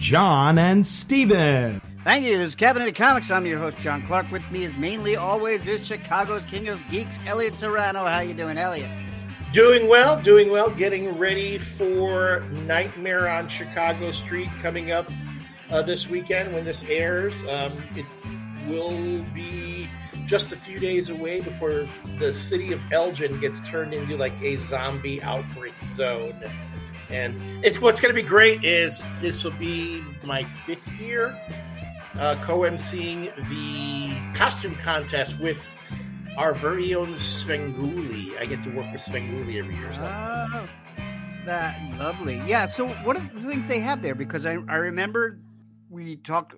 John and Steven. Thank you. This is Caffeinated Comics. I'm your host, Jon Clark. With me is mainly always is Chicago's King of Geeks, Elliott Serrano. How you doing, Elliott? Doing well, doing well. Getting ready for Nightmare on Chicago Street coming up uh, this weekend when this airs. Um, it will be just a few days away before the city of Elgin gets turned into like a zombie outbreak zone. And it's what's going to be great is this will be my fifth year uh, co-emceeing the costume contest with our very own Svengoolie. I get to work with Svengoolie every year. So. Oh, that lovely. Yeah. So, what are the things they have there? Because I, I remember we talked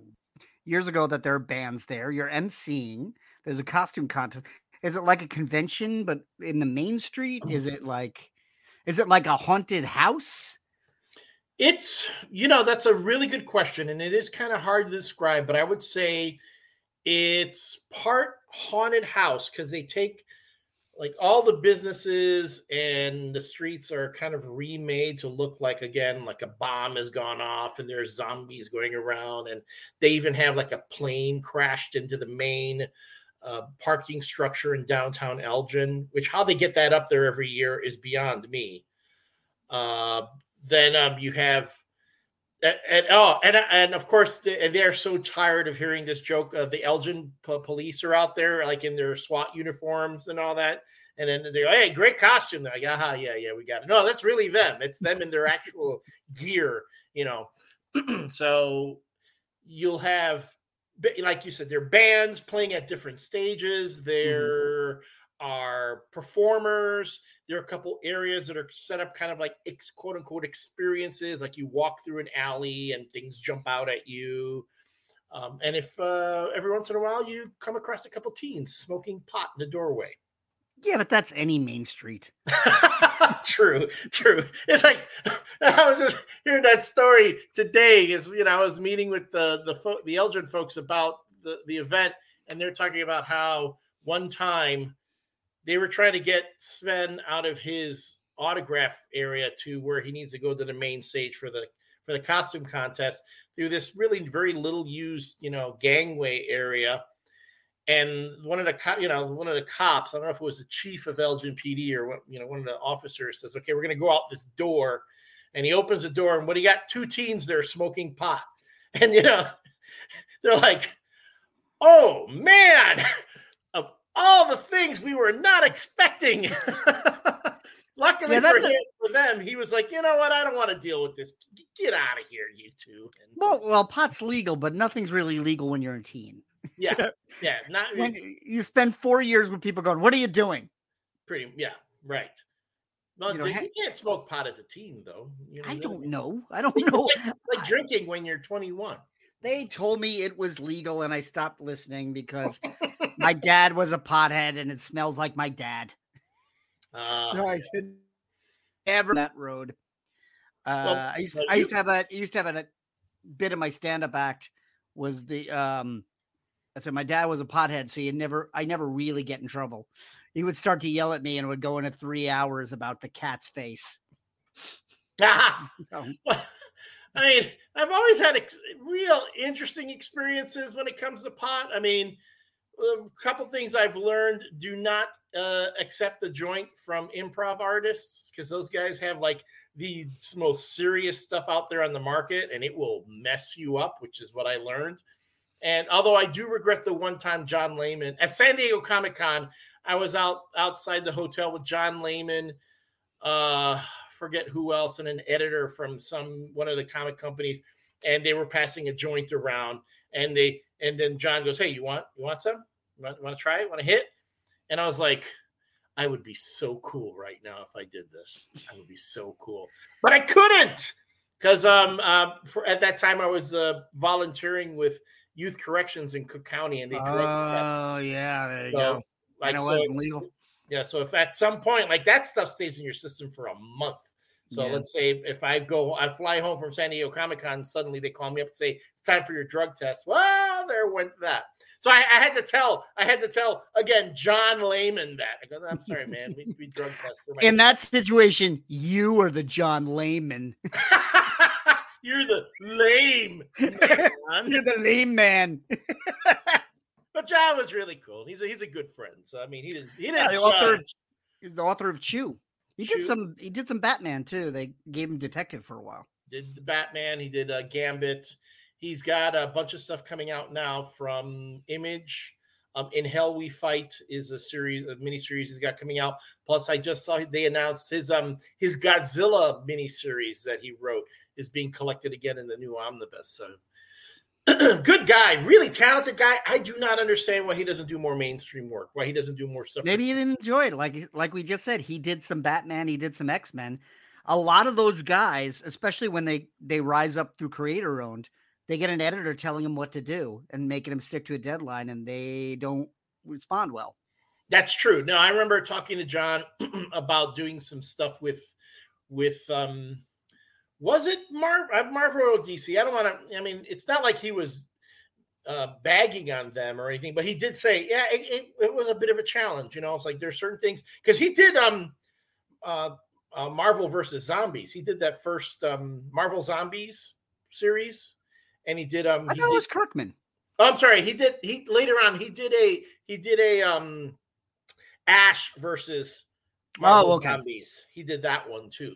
years ago that there are bands there. You're emceeing. There's a costume contest. Is it like a convention, but in the main street? Is it like, is it like a haunted house? It's, you know, that's a really good question. And it is kind of hard to describe, but I would say it's part haunted house because they take like all the businesses and the streets are kind of remade to look like again like a bomb has gone off and there's zombies going around and they even have like a plane crashed into the main uh, parking structure in downtown elgin which how they get that up there every year is beyond me uh, then um, you have and, and, oh, and and of course they, they're so tired of hearing this joke. Uh, the Elgin p- police are out there, like in their SWAT uniforms and all that. And then they go, "Hey, great costume!" They're like, "Aha, yeah, yeah, we got it." No, that's really them. It's them in their actual gear, you know. so you'll have, like you said, there are bands playing at different stages. There mm-hmm. are performers there are a couple areas that are set up kind of like ex, quote unquote experiences, like you walk through an alley and things jump out at you. Um, and if uh, every once in a while you come across a couple teens smoking pot in the doorway. Yeah, but that's any main street. true, true. It's like I was just hearing that story today. Is you know I was meeting with the the fo- the Elgin folks about the the event, and they're talking about how one time they were trying to get Sven out of his autograph area to where he needs to go to the main stage for the for the costume contest through this really very little used you know gangway area and one of the co- you know one of the cops i don't know if it was the chief of elgin pd or what you know one of the officers says okay we're going to go out this door and he opens the door and what he got two teens there smoking pot and you know they're like oh man of all the things we were not expecting. Luckily yeah, for, him, a- for them, he was like, you know what? I don't want to deal with this. Get out of here, you two. And, well, well, pot's legal, but nothing's really legal when you're a teen. Yeah, yeah. Not when you spend four years with people going, "What are you doing?" Pretty, yeah, right. Well, you, know, you can't smoke pot as a teen, though. You know, I don't know. I don't know. Like, like drinking when you're 21. They told me it was legal, and I stopped listening because my dad was a pothead, and it smells like my dad. Uh, no, I should never that road. Uh, well, I used to, I used to have that. Used to have a, a bit of my stand-up act was the um. I said my dad was a pothead, so you never. I never really get in trouble. He would start to yell at me, and would go into three hours about the cat's face. Ah, so. I mean, I've always had ex- real interesting experiences when it comes to pot. I mean, a couple things I've learned: do not uh, accept the joint from improv artists because those guys have like the most serious stuff out there on the market, and it will mess you up, which is what I learned. And although I do regret the one time John Layman at San Diego Comic Con, I was out outside the hotel with John Layman. Uh, forget who else and an editor from some one of the comic companies and they were passing a joint around and they and then john goes hey you want you want some? You want, want to try it? Want to hit? And i was like i would be so cool right now if i did this. I would be so cool. But i couldn't because um uh, for, at that time I was uh, volunteering with youth corrections in Cook County, and they drug test. Oh yeah, there you So, go. Like and it so, wasn't legal. yeah. So if at some point like that stuff stays in your system for a month. So Yeah. let's say if I go, I fly home from San Diego Comic Con, suddenly they call me up and say it's time for your drug test. Well, there went that. So I, I had to tell, I had to tell again, John Layman that. I go, I'm sorry, man, we, we drug test for my In that situation, you are the John Layman. You're the lame man. You're the lame man. but John was really cool. He's a he's a good friend. So I mean, he didn't he Yeah, didn't the author of- He's the author of Chew. He Chew. did some. He did some Batman too. They gave him Detective for a while. did the Batman. He did uh, Gambit. He's got a bunch of stuff coming out now from Image. Um, In Hell We Fight is a series, a mini series he's got coming out. Plus, I just saw they announced his um his Godzilla mini series that he wrote is being collected again in the new omnibus. So good guy, really talented guy. I do not understand why he doesn't do more mainstream work. Why he doesn't do more stuff. Maybe he didn't enjoy it. Like like we just said, he did some Batman. He did some X Men. A lot of those guys, especially when they they rise up through creator owned, they get an editor telling them what to do and making them stick to a deadline, and they don't respond well. That's true. No, I remember talking to John about doing some stuff with with um was it Mar- uh, Marvel or DC? I don't want to I mean, it's not like he was uh bagging on them or anything, but he did say, yeah, it, it, it was a bit of a challenge, you know. It's like there's certain things because he did um uh, uh Marvel versus Zombies. He did that first um Marvel Zombies series and he did um I thought it was Kirkman. Oh, I'm sorry. He did. He later on. He did a. He did a. Um, Ash versus. Marvel Oh, okay. Zombies. He did that one too,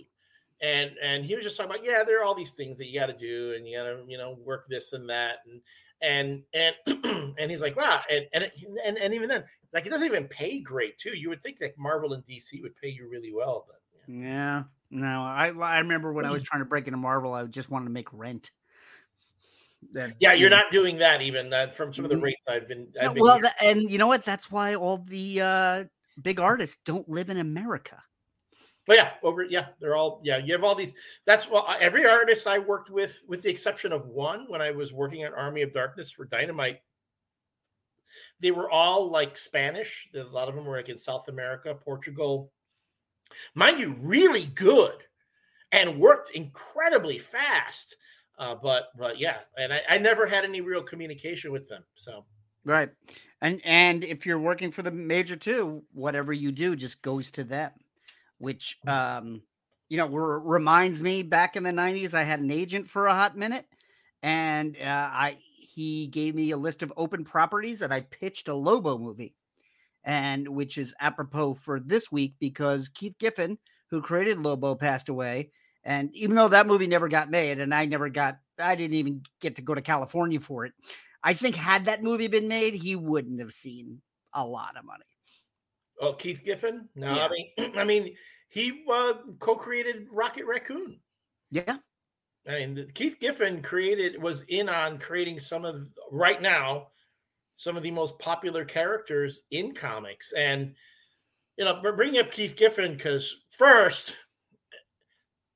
and and he was just talking about yeah, there are all these things that you got to do, and you got to you know work this and that, and and and and he's like wow, and and, it, and and even then, like it doesn't even pay great too. You would think that Marvel and DC would pay you really well, but yeah. Yeah, no, I I remember when I was trying to break into Marvel, I just wanted to make rent. That- yeah, you're not doing that even uh, from some of the Mm. rates I've been. I've been well, tha- and you know what? That's why all the uh, big artists don't live in America. But yeah, over yeah, they're all yeah. You have all these. That's well, every artist I worked with, with the exception of one, when I was working at Army of Darkness for Dynamite, they were all like Spanish. A lot of them were like in South America, Portugal, mind you, really good, and worked incredibly fast. Uh, but but yeah, and I, I never had any real communication with them. So Right. And and if you're working for the major two, whatever you do just goes to them, which um you know re- reminds me back in the 90s I had an agent for a hot minute and uh, I he gave me a list of open properties and I pitched a Lobo movie. And which is apropos for this week because Keith Giffen, who created Lobo, passed away. And even though that movie never got made, and I never got, I didn't even get to go to California for it. I think had that movie been made, he wouldn't have seen a lot of money. Oh, Keith Giffen. No, Yeah. I mean I mean he uh, co-created Rocket Raccoon. Yeah, I mean, Keith Giffen created was in on creating some of right now some of the most popular characters in comics, and you know, we're bringing up Keith Giffen because first,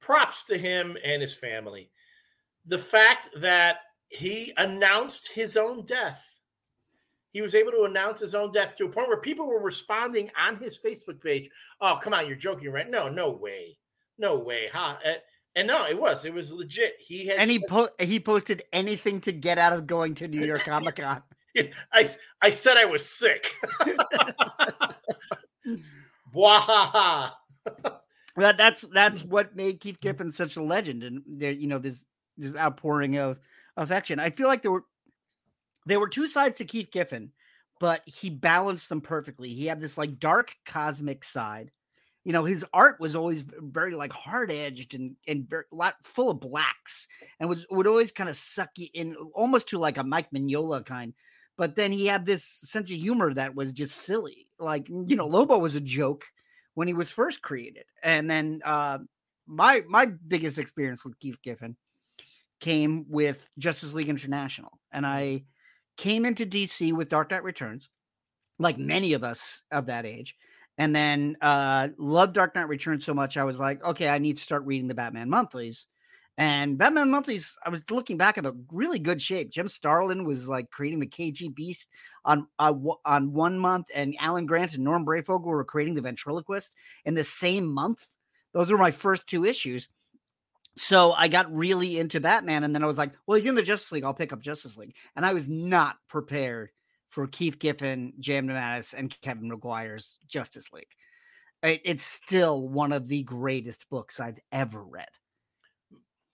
props to him and his family. The fact that he announced his own death. He was able to announce his own death to a point where people were responding on his Facebook page. Oh, come on, you're joking, right? No, no way. No way. Huh? Uh, and no, it was. It was legit. He had and he po- he posted anything to get out of going to New York Comic Con. I, I said I was sick. Bwahaha. that that's that's what made Keith Giffen such a legend, and there you know this this outpouring of affection. I feel like there were there were two sides to Keith Giffen, but he balanced them perfectly. He had this like dark cosmic side. You know, his art was always very like hard edged and and very lot full of blacks, and was would always kind of suck you in, almost to like a Mike Mignola kind. But then he had this sense of humor that was just silly. Like you know, Lobo was a joke when he was first created, and then uh, my my biggest experience with Keith Giffen came with Justice League International, and I came into DC with Dark Knight Returns, like many of us of that age, and then uh, loved Dark Knight Returns so much I was like, okay, I need to start reading the Batman monthlies, And Batman monthlies, I was looking back at the really good shape. Jim Starlin was like creating the KG Beast on uh, on one month, and Alan Grant and Norm Breyfogle were creating the Ventriloquist in the same month. Those were my first two issues. So I got really into Batman, and then I was like, well, he's in the Justice League. I'll pick up Justice League. And I was not prepared for Keith Giffen, J.M. DeMatteis, and Kevin Maguire's Justice League. It's still one of the greatest books I've ever read.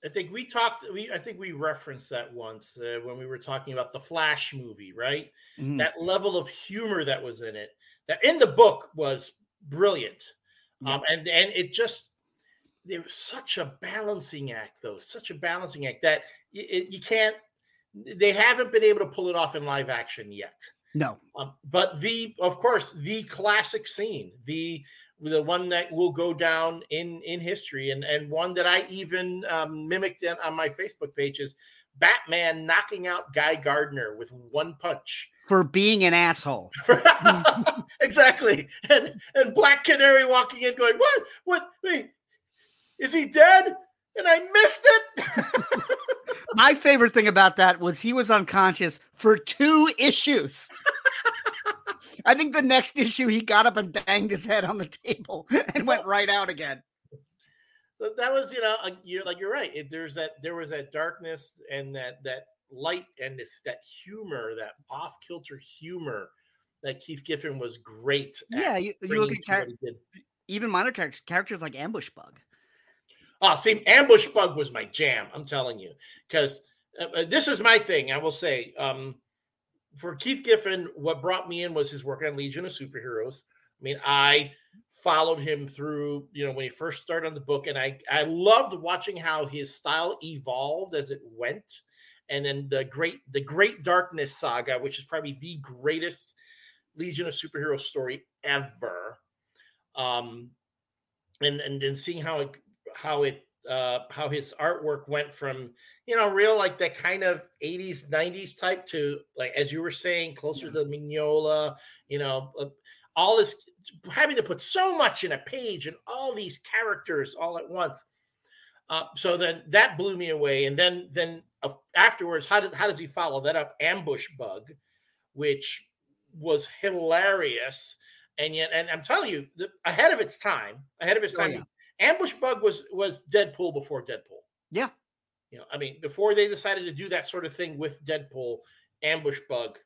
I think we talked. We I think we referenced that once uh, when we were talking about the Flash movie, right? Mm-hmm. That level of humor that was in it, that in the book was brilliant, yeah. um, and and it just there was such a balancing act, though, such a balancing act that it, you can't. They haven't been able to pull it off in live action yet. No, um, but the of course the classic scene, the the one that will go down in in history, and and one that I even um, mimicked on my Facebook page is Batman knocking out Guy Gardner with one punch for being an asshole. exactly, and and Black Canary walking in, going, "What? What? Wait, is he dead?" And I missed it. My favorite thing about that was he was unconscious for two issues. I think the next issue he got up and banged his head on the table and went right out again. That was, you know, uh, you're like you're right. It, there's that there was that darkness and that that light and this that humor, that off kilter humor that Keith Giffen was great. Yeah, you, you look at char- even minor characters, characters like Ambush Bug. Oh, see, Ambush Bug was my jam. I'm telling you, because uh, uh, this is my thing. I will say, um, for Keith Giffen, what brought me in was his work on Legion of Superheroes. I mean, I followed him through, you know, when he first started on the book, and I I loved watching how his style evolved as it went. And then the great the Great Darkness saga, which is probably the greatest Legion of Superheroes story ever. Um, and and and seeing how it how it uh, how his artwork went from you know real like that kind of 80s 90s type to like as you were saying closer yeah. to Mignola you know uh, all this having to put so much in a page and all these characters all at once uh, so then that blew me away and then then uh, afterwards how did how does he follow that up ambush bug which was hilarious and yet and i'm telling you the, ahead of its time ahead of its oh, time oh, yeah. Ambush Bug was was Deadpool before Deadpool. Yeah. You know, I mean, before they decided to do that sort of thing with Deadpool, Ambush Bug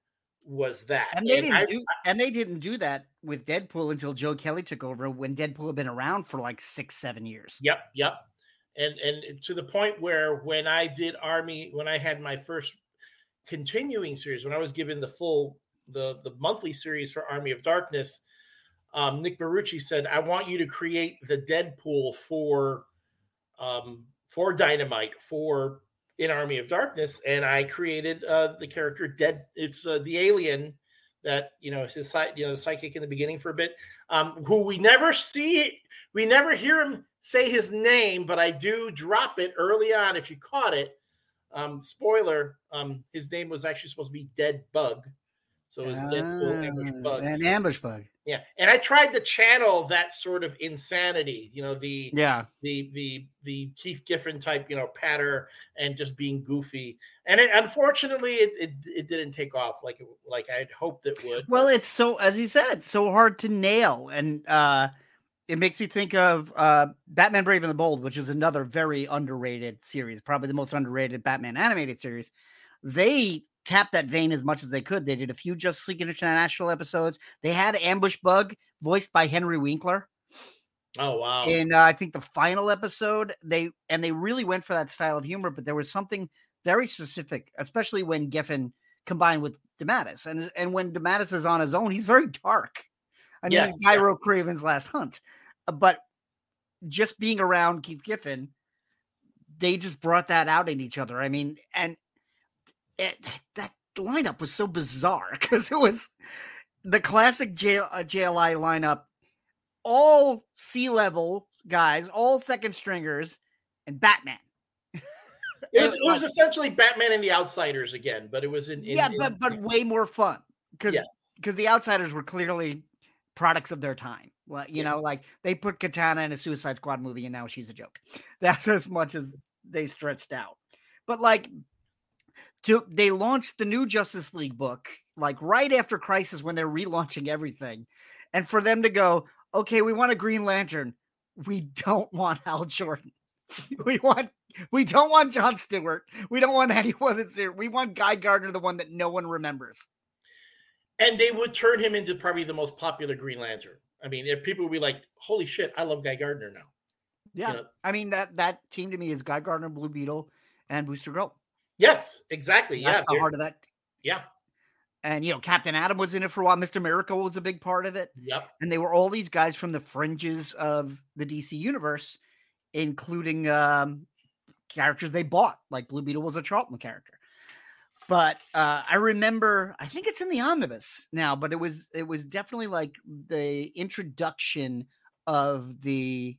was that. And they and didn't I, do and they didn't do that with Deadpool until Joe Kelly took over when Deadpool had been around for like 6 7 years. Yep, yep. And and to the point where when I did Army when I had my first continuing series when I was given the full the the monthly series for Army of Darkness, um, Nick Barucci said, "I want you to create the Deadpool for um, for Dynamite for in Army of Darkness," and I created uh, the character Dead. It's uh, the alien that you know is his you know the psychic in the beginning for a bit, um, who we never see, we never hear him say his name, but I do drop it early on. If you caught it, um, spoiler, um, his name was actually supposed to be Dead Bug. So it was Deadpool ambush ah, bug. An ambush bug. Yeah, and I tried to channel that sort of insanity, you know, the yeah, the the the Keith Giffen type, you know, patter and just being goofy. And it, unfortunately, it, it, it didn't take off like it, like I'd hoped it would. Well, it's so as you said, it's so hard to nail, and uh, it makes me think of uh, Batman Brave and the Bold, which is another very underrated series, probably the most underrated Batman animated series. They tap that vein as much as they could. They did a few Justice League International episodes. They had Ambush Bug voiced by Henry Winkler. Oh wow! And uh, I think the final episode they and they really went for that style of humor, but there was something very specific, especially when Giffen combined with DeMatteis, and and when DeMatteis is on his own, he's very dark. I mean, yes, he's Guy yeah. Kraven's Last Hunt, uh, but just being around Keith Giffen, they just brought that out in each other. I mean, and it, that lineup was so bizarre because it was the classic J, uh, JLI lineup, all sea level guys, all second stringers, and Batman. it, was, it was essentially Batman and the Outsiders again, but it was in, in yeah, but but way more fun because because yes. the Outsiders were clearly products of their time. Well, you yeah. know, like they put Katana in a Suicide Squad movie, and now she's a joke. That's as much as they stretched out. But like to they launched the new Justice League book like right after Crisis when they're relaunching everything. And for them to go, okay, we want a Green Lantern. We don't want Hal Jordan. We want we don't want John Stewart. We don't want anyone that's here. We want Guy Gardner, the one that no one remembers. And they would turn him into probably the most popular Green Lantern. I mean, if people would be like, "Holy shit, I love Guy Gardner now." Yeah, you know? I mean that that team to me is Guy Gardner, Blue Beetle, and Booster Gold. Yes, exactly. That's yeah, the heart of that. Yeah, and you know Captain Atom was in it for a while. Mister Miracle was a big part of it. Yep. And they were all these guys from the fringes of the DC universe, including um, characters they bought. Like Blue Beetle was a Charlton character. But uh, I remember, I think it's in the omnibus now, but it was it was definitely like the introduction of the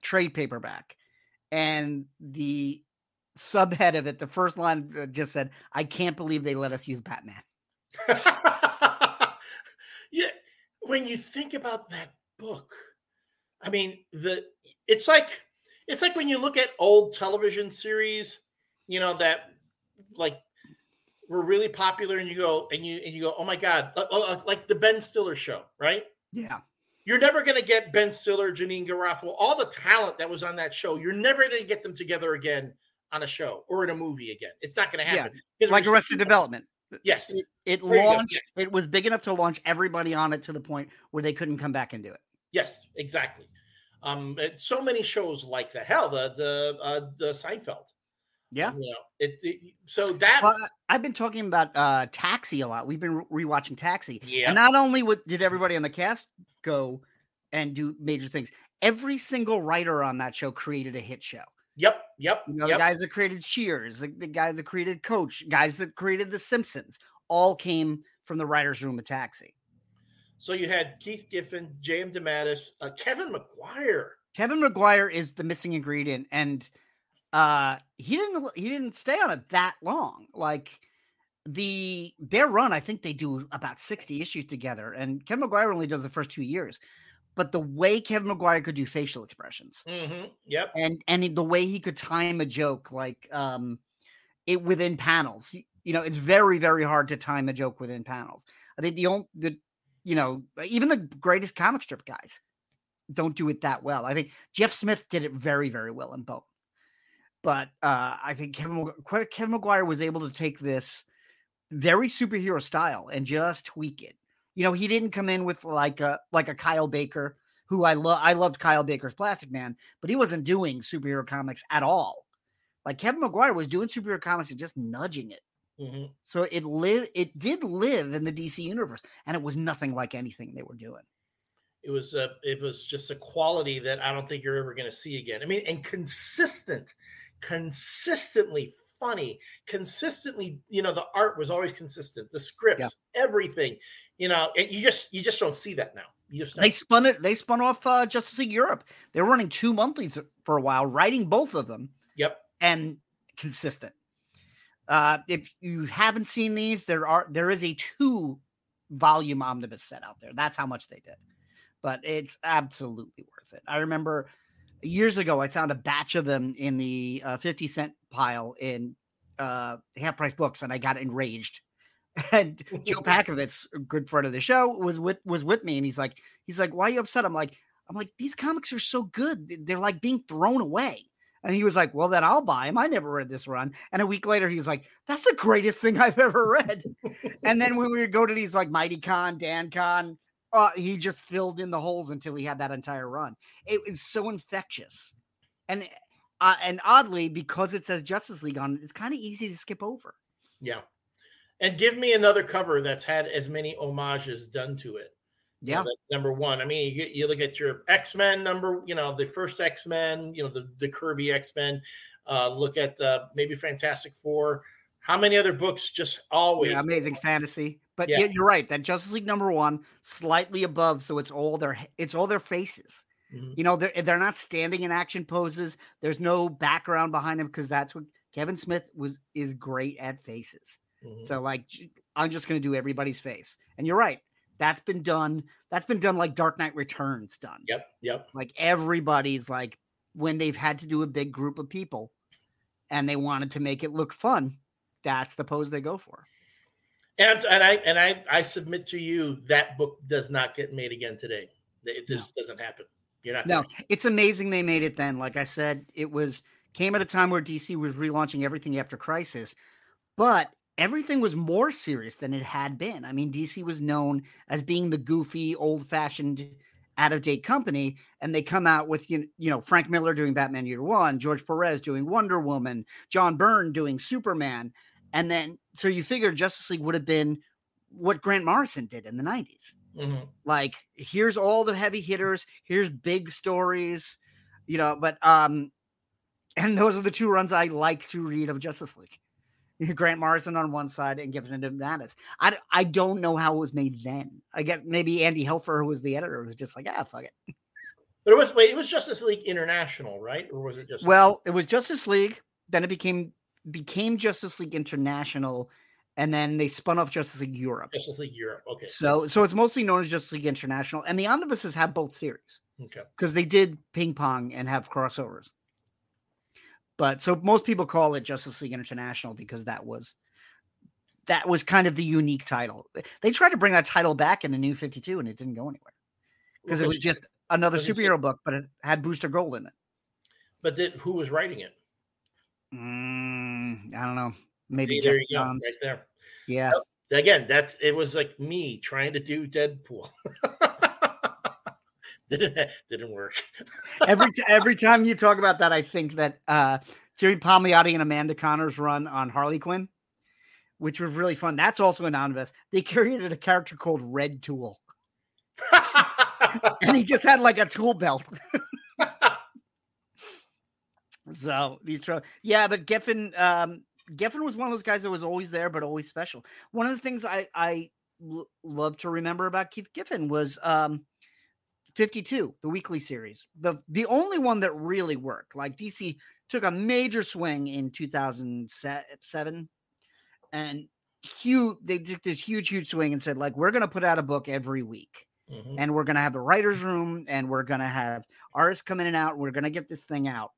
trade paperback, and the subhead of it, the first line uh, just said, "I can't believe they let us use Batman." yeah, when you think about that book, I mean, the it's like it's like when you look at old television series, you know, that like were really popular and you go and you and you go, "Oh my god, uh, uh, uh, like the Ben Stiller show, right?" Yeah. You're never going to get Ben Stiller, Janeane Garofalo, all the talent that was on that show. You're never going to get them together again on a show or in a movie again. It's not going to happen. Yeah. Like Arrested Development. Yes. It, it launched, it was big enough to launch everybody on it to the point where they couldn't come back and do it. Yes, exactly. Um, so many shows like that. Hell, the the uh, the Seinfeld. Yeah. You know, it, it so that well, I've been talking about uh Taxi a lot. We've been rewatching Taxi. Yeah. And not only what did everybody on the cast go and do major things, every single writer on that show created a hit show. Yep, yep. You know, yep. the guys that created Cheers, the, the guy that created Coach, guys that created The Simpsons, all came from the writers' room of Taxi. So you had Keith Giffen, J.M. DeMatteis, uh, Kevin Maguire. Kevin Maguire is the missing ingredient, and uh, he didn't he didn't stay on it that long. Like the their run, I think they do about sixty issues together, and Kevin Maguire only does the first two years but the way Kevin Maguire could do facial expressions, mm-hmm. yep, and and the way he could time a joke like um, it within panels, you know, it's very very hard to time a joke within panels. I think the only the you know even the greatest comic strip guys don't do it that well. I think Jeff Smith did it very very well in both, but uh, I think Kevin Kevin Maguire was able to take this very superhero style and just tweak it you know, he didn't come in with like a like a Kyle Baker, who I love. I loved Kyle Baker's Plastic Man, but he wasn't doing superhero comics at all. Like Kevin Maguire was doing superhero comics and just nudging it. Mm-hmm. So it live it did live in the DC universe, and it was nothing like anything they were doing. It was uh, it was just a quality that I don't think you're ever going to see again. I mean, and consistent, consistently funny, consistently. You know, the art was always consistent. The scripts, yeah. everything you know, and you just you just don't see that now. You just they spun it. They spun off uh, Justice League Europe. They were running two monthlies for a while, writing both of them. Yep, and consistent. Uh, if you haven't seen these, there are there is a two volume omnibus set out there. That's how much they did, but it's absolutely worth it. I remember years ago I found a batch of them in the uh, fifty cent pile in uh, half price books, and I got enraged and Joe Pakovitz, a good friend of the show, was with was with me, and he's like, he's like, why are you upset? I'm like, I'm like, these comics are so good, they're like being thrown away. And he was like, well, then I'll buy them. I never read this run. And a week later, he was like, that's the greatest thing I've ever read. and then when we would go to these like Mighty Con, Dan Con, uh, he just filled in the holes until he had that entire run. It was so infectious, and uh, and oddly, because it says Justice League on it, it's kind of easy to skip over. Yeah, and give me another cover that's had as many homages done to it. Yeah. You know, number one. I mean, you, you look at your X Men number, you know, the first X Men, you know, the, the Kirby X Men. Uh, look at uh, maybe Fantastic Four. How many other books just always yeah, amazing fantasy? But yeah. you're right. That Justice League number one, slightly above, so it's all their it's all their faces. Mm-hmm. You know, they're they're not standing in action poses. There's no background behind them because that's what Kevin Smith was is great at faces. Mm-hmm. So like I'm just going to do everybody's face. And you're right. That's been done. That's been done like Dark Knight Returns done. Yep. Yep. Like everybody's like when they've had to do a big group of people, and they wanted to make it look fun. That's the pose they go for. And and I and I I submit to you that book does not get made again today. It just no. doesn't happen. You're not. No, it's amazing they made it then. Like I said, it was came at a time where DC was relaunching everything after Crisis, but everything was more serious than it had been. I mean, DC was known as being the goofy, old-fashioned, out-of-date company, and they come out with you know Frank Miller doing Batman Year One, George Perez doing Wonder Woman, John Byrne doing Superman, and then so you figure Justice League would have been what Grant Morrison did in the 90s. Mm-hmm. Like, here's all the heavy hitters, here's big stories, you know, but um and those are the two runs I like to read of Justice League. Grant Morrison on one side and Giffen and Mattis. I, I don't know how it was made then. I guess maybe Andy Helfer, who was the editor, was just like, ah, fuck it. But it was wait, it was Justice League International, right? Or was it just well, it was Justice League, then it became became Justice League International, and then they spun off Justice League Europe. Justice League Europe. Okay. So so it's mostly known as Justice League International, and the omnibuses have both series. Okay. Because they did ping pong and have crossovers. But so most people call it Justice League International because that was that was kind of the unique title. They tried to bring that title back in the new 52 and it didn't go anywhere. Because it was just another superhero book, but it had Booster Gold in it. But who was writing it? Mm, I don't know. Maybe See, go, right there. Yeah. Again, that's it was like me trying to do Deadpool. didn't didn't work. every t- every time you talk about that, I think that uh, Jimmy Palmiotti and Amanda Conner's run on Harley Quinn, which was really fun. That's also anonymous. They created a character called Red Tool, and he just had like a tool belt. So these tro- yeah, but Giffen um, Giffen was one of those guys that was always there, but always special. One of the things I I l- love to remember about Keith Giffen was um 52, the weekly series. The the only one that really worked. Like DC took a major swing in 2007 and huge they took this huge huge swing and said like we're going to put out a book every week. Mm-hmm. And we're going to have the writers room and we're going to have artists come in and out. We're going to get this thing out.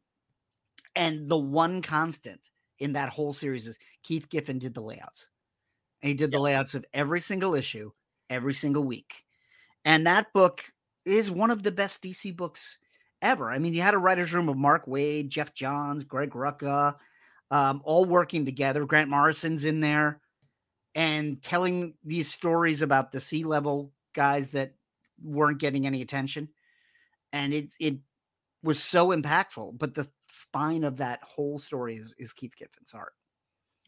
And the one constant in that whole series is Keith Giffen did the layouts. And he did the layouts of every single issue, every single week. And that book is one of the best DC books ever. I mean, you had a writer's room of Mark Waid, Geoff Johns, Greg Rucka, um, all working together. Grant Morrison's in there and telling these stories about the sea level guys that weren't getting any attention. And it it was so impactful. But the spine of that whole story is, is Keith Giffen's art.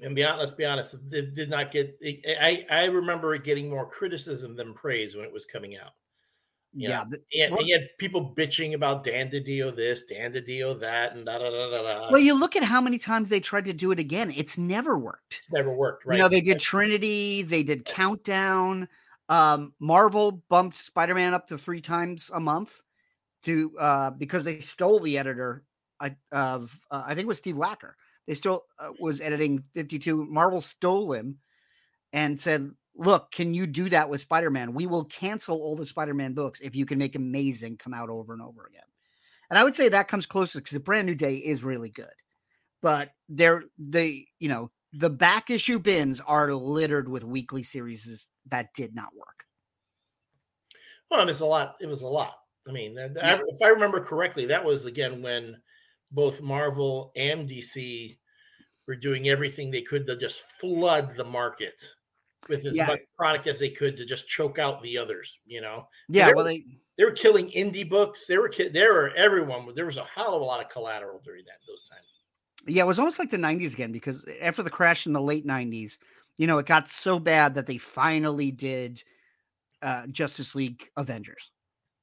And be honest, let's be honest, it did not get. I I remember it getting more criticism than praise when it was coming out. You yeah, know, and, well, had people bitching about Dan DiDio this, Dan DiDio that, and da da da da da. Well, you look at how many times they tried to do it again; it's never worked. It's never worked, right? You know, they did Trinity, they did Countdown. Um, Marvel bumped Spider-Man up to three times a month to uh, because they stole the editor of uh, I think it was Steve Wacker. They still uh, was editing 52. Marvel stole him and said, look, can you do that with Spider Man? We will cancel all the Spider Man books if you can make Amazing come out over and over again. And I would say that comes closest because the Brand New Day is really good, but they're they you know the back issue bins are littered with weekly series that did not work. Well, it was a lot. It was a lot. I mean, yeah. if I remember correctly, that was again when both Marvel and DC were doing everything they could to just flood the market with as yeah. much product as they could to just choke out the others. You know. Yeah. They well, were, they they were killing indie books. They were there were everyone. There was a hell of a lot of collateral during that those times. Yeah, it was almost like the '90s again because after the crash in the late '90s, you know, it got so bad that they finally did uh, Justice League Avengers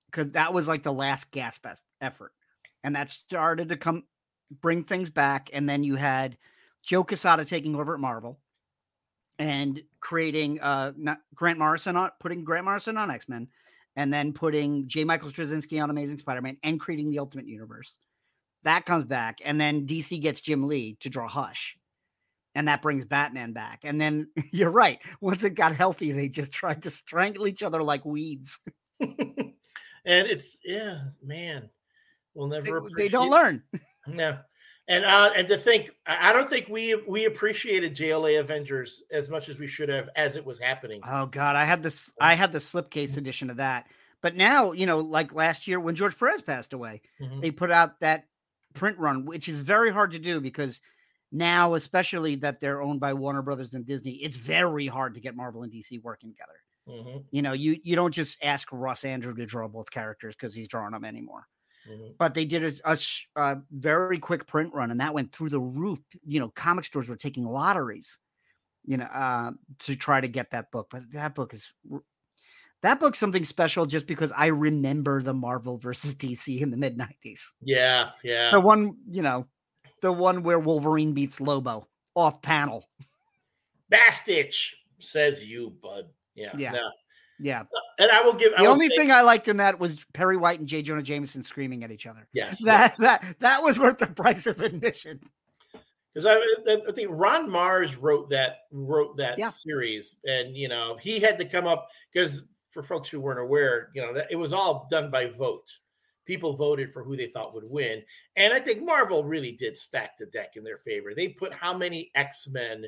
because that was like the last gasp effort, and that started to come bring things back. And then you had Joe Quesada taking over at Marvel and creating uh Grant Morrison on putting Grant Morrison on X Men, and then putting J. Michael Straczynski on Amazing Spider-Man and creating the Ultimate Universe. That comes back, and then DC gets Jim Lee to draw Hush, and that brings Batman back. And then you're right. Once it got healthy, they just tried to strangle each other like weeds. and it's yeah, man, we'll never. They, they don't learn. Yeah, And uh, and to think, I don't think we we appreciated JLA Avengers as much as we should have as it was happening. Oh God, I had this. I had the slipcase edition of that. But now, you know, like last year when George Perez passed away, mm-hmm. they put out that print run, which is very hard to do because now, especially that they're owned by Warner Brothers and Disney, it's very hard to get Marvel and DC working together. Mm-hmm. You know, you you don't just ask Ross Andru to draw both characters because he's drawing them anymore. Mm-hmm. But they did a, a, a, very quick print run, and that went through the roof. You know, comic stores were taking lotteries, you know, uh, to try to get that book. But that book is that book's something special just because I remember the Marvel versus DC in the mid '90s. Yeah, yeah. The one, you know, the one where Wolverine beats Lobo off panel. Bastich says you, bud. Yeah, yeah. No. Yeah. Uh, and I will give the only say, thing I liked in that was Perry White and J. Jonah Jameson screaming at each other. Yes. That that that was worth the price of admission. Because I, I think Ron Marz wrote that wrote that yeah. series, and you know he had to come up because for folks who weren't aware, you know that it was all done by vote. People voted for who they thought would win, and I think Marvel really did stack the deck in their favor. They put how many X Men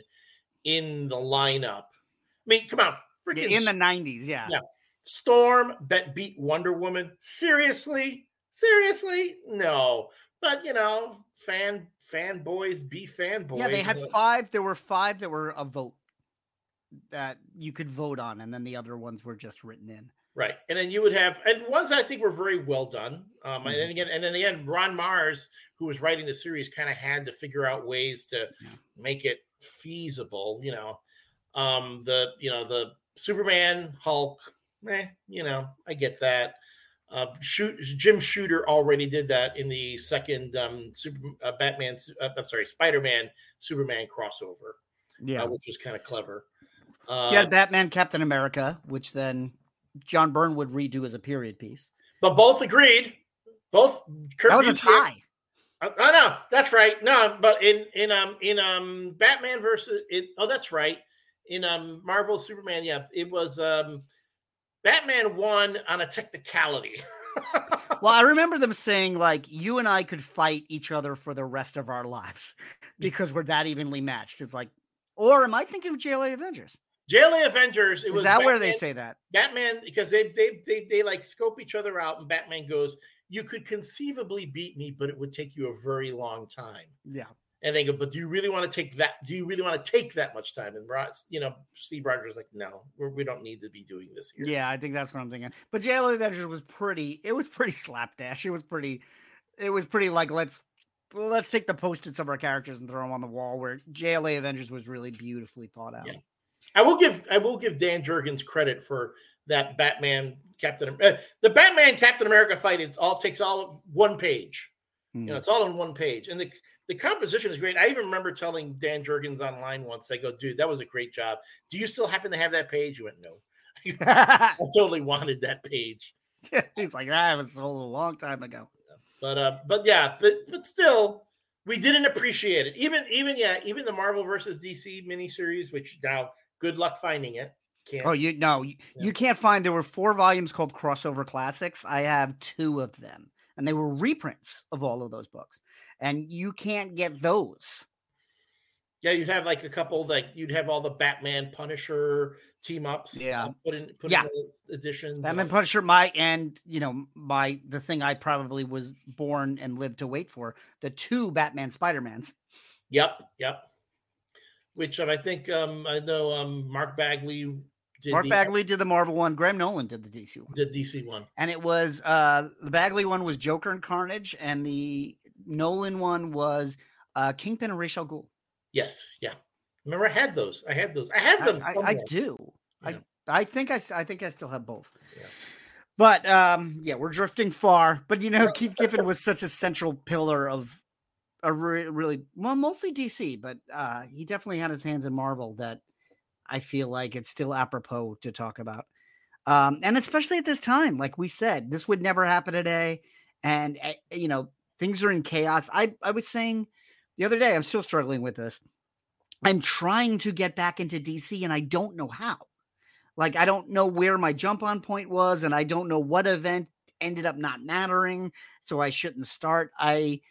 in the lineup? I mean, come on, freaking in the 90s, yeah. Yeah. Storm bet beat Wonder Woman. Seriously? Seriously? No. But you know, fan fanboys be fanboys. Yeah, they had five. There were five that were a vote that you could vote on, and then the other ones were just written in. Right, and then you would have, and ones I think were very well done. Um, mm-hmm. and then again, and then again, Ron Marz, who was writing the series, kind of had to figure out ways to yeah. make it feasible. You know, um, the you know the Superman, Hulk, eh, you know, I get that. Uh, shoot, Jim Shooter already did that in the second um, Super uh, Batman. Uh, I'm sorry, Spider Man Superman crossover. Uh, yeah, which was kind of clever. Uh, he had Batman Captain America, which then John Byrne would redo as a period piece. But both agreed. Both Kurt that was a tie. Oh, no, that's right. No, but in in um in um Batman versus it. Oh, that's right in um Marvel Superman, yeah, it was um Batman won on a technicality. well, I remember them saying like you and I could fight each other for the rest of our lives because we're that evenly matched. It's like, or am I thinking of JLA Avengers? JLA Avengers. It Is was that Batman, where they say that Batman because they, they they they like scope each other out, and Batman goes, "You could conceivably beat me, but it would take you a very long time." Yeah, and they go, but do you really want to take that? Do you really want to take that much time? And you know, Steve Rogers like, no, we're, we do not need to be doing this here. Yeah, I think that's what I'm thinking. But JLA Avengers was pretty. It was pretty slapdash. It was pretty. It was pretty like let's let's take the post-its of our characters and throw them on the wall. Where JLA Avengers was really beautifully thought out. Yeah. I will give I will give Dan Jurgens credit for that Batman Captain uh, the Batman Captain America fight. It all takes all one page. Mm. You know, hmm. it's all on one page, and the the composition is great. I even remember telling Dan Jurgens online once, I go, dude, that was a great job. Do you still happen to have that page? He went, no. I totally wanted that page. He's like, I haven't sold a long time ago. But uh, but yeah, but but still, we didn't appreciate it. Even even yeah, even the Marvel versus DC miniseries, which now good luck finding it. Can't. Oh, you no, you, yeah. you can't find. There were four volumes called Crossover Classics. I have two of them, and they were reprints of all of those books and you can't get those. Yeah, you'd have like a couple like you'd have all the Batman Punisher team ups. Yeah, put in put yeah. in editions. Batman Punisher, my and you know my the thing I probably was born and lived to wait for the two Batman Spider Mans. Yep, yep. Which um, I think um I know um Mark Bagley did Mark the, Bagley did the Marvel one. Graham Nolan did the DC one. The DC one, and it was uh the Bagley one was Joker and Carnage, and the Nolan one was uh, Kingpin and Ra's al Ghul. Yes, yeah. Remember, I had those. I had those. I have them. I, I, I do. Yeah. I I think I I think I still have both. Yeah. But um, yeah, we're drifting far. But you know, Keith Giffen was such a central pillar of a re- really well, mostly DC, but uh, he definitely had his hands in Marvel. That I feel like it's still apropos to talk about. Um, and especially at this time, like we said, this would never happen today. And uh, you know, Things are in chaos. I, I was saying the other day, I'm still struggling with this. I'm trying to get back into DC and I don't know how. Like, I don't know where my jump on point was, and I don't know what event ended up not mattering. So I shouldn't start. I,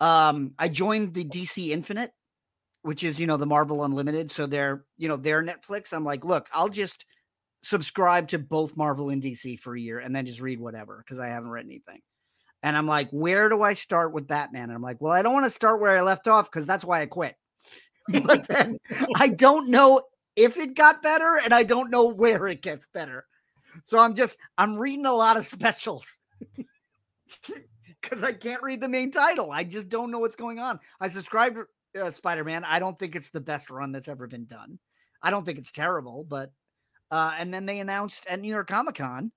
Um, I joined the DC Infinite, which is you know the Marvel Unlimited. So they're you know their Netflix. I'm like, look, I'll just subscribe to both Marvel and DC for a year and then just read whatever because I haven't read anything. And I'm like, where do I start with Batman? And I'm like, well, I don't want to start where I left off because that's why I quit. but then I don't know if it got better and I don't know where it gets better. So I'm just I'm reading a lot of specials because I can't read the main title. I just don't know what's going on. I subscribed to uh, Spider Man. I don't think it's the best run that's ever been done. I don't think it's terrible, but uh, and then they announced at New York Comic Con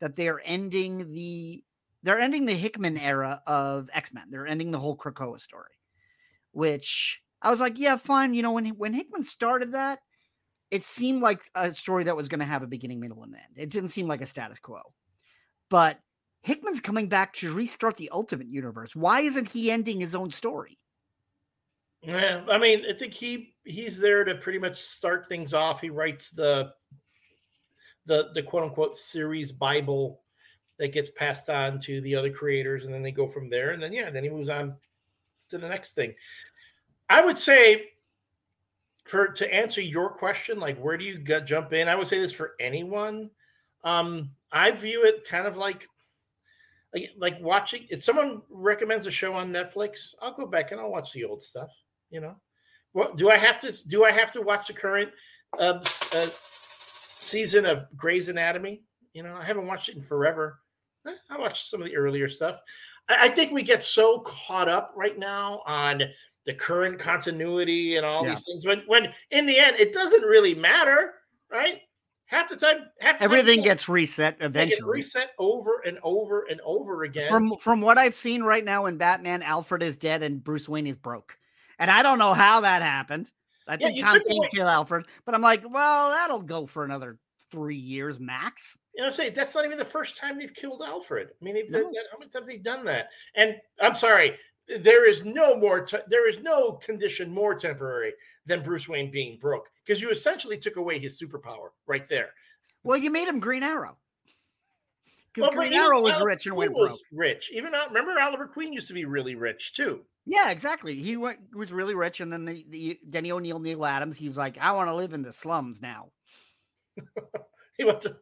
that they are ending the they're ending the Hickman era of X Men. They're ending the whole Krakoa story, which I was like, yeah, fine. You know, when when Hickman started that, it seemed like a story that was going to have a beginning, middle, and end. It didn't seem like a status quo. But Hickman's coming back to restart the Ultimate Universe. Why isn't he ending his own story? Yeah, I mean, I think he he's there to pretty much start things off. He writes the the the quote unquote series Bible that gets passed on to the other creators, and then they go from there. And then yeah, then he moves on to the next thing. I would say for to answer your question, like where do you get, jump in? I would say this for anyone. Um, I view it kind of like like like watching if someone recommends a show on Netflix, I'll go back and I'll watch the old stuff, you know. What do I have to do I have to watch the current uh, uh, season of Grey's Anatomy? You know, I haven't watched it in forever. Eh, I watched some of the earlier stuff. I, I think we get so caught up right now on the current continuity and all yeah. these things. When when in the end it doesn't really matter, right? Half the time, half the everything time, gets reset eventually. Gets reset over and over and over again. From from what I've seen right now in Batman, Alfred is dead and Bruce Wayne is broke, and I don't know how that happened. I think Tom King killed Alfred, but I'm like, well, that'll go for another three years max. You know, I'm saying that's not even the first time they've killed Alfred. I mean, they've no. how many times they've done that? And I'm sorry, there is no more te- there is no condition more temporary than Bruce Wayne being broke because you essentially took away his superpower right there. Well, you made him Green Arrow. Because well, Green Arrow was Oliver rich and went broke. Rich, even remember Oliver Queen used to be really rich too. Yeah, exactly. He went was really rich, and then the, the Denny O'Neil, Neal Adams, he was like, "I want to live in the slums now." he wants to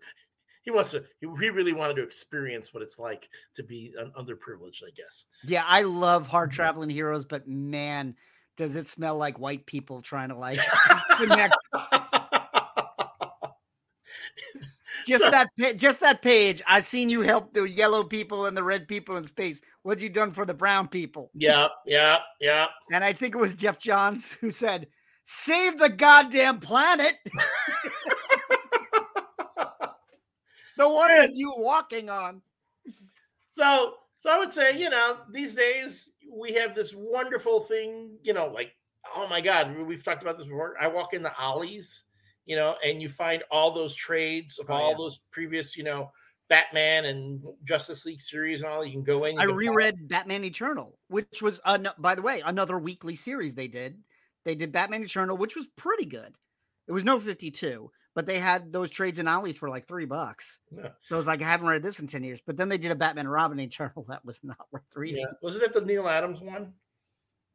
he wants to he really wanted to experience what it's like to be an underprivileged i guess. Yeah i love hard mm-hmm. traveling heroes but man does it smell like white people trying to like connect. Just that just that page i've seen you help the yellow people and the red people in space. What you done for the brown people? Yeah yeah yeah. And i think it was Geoff Johns who said save the goddamn planet the one that you walking on. So, so I would say, you know, these days we have this wonderful thing, you know, like, oh my God, we've talked about this before. I walk in the Ollie's, you know, and you find all those trades of oh, all yeah. those previous, you know, Batman and Justice League series and all. You can go in. I reread Batman Eternal, which was, uh, by the way, another weekly series they did. They did Batman Eternal, which was pretty good. It was no 52, but they had those trades in Ollie's for like three bucks. Yeah. So it's like I haven't read this in 10 years. But then they did a Batman and Robin Eternal that was not worth reading. Yeah. Wasn't it the Neal Adams one?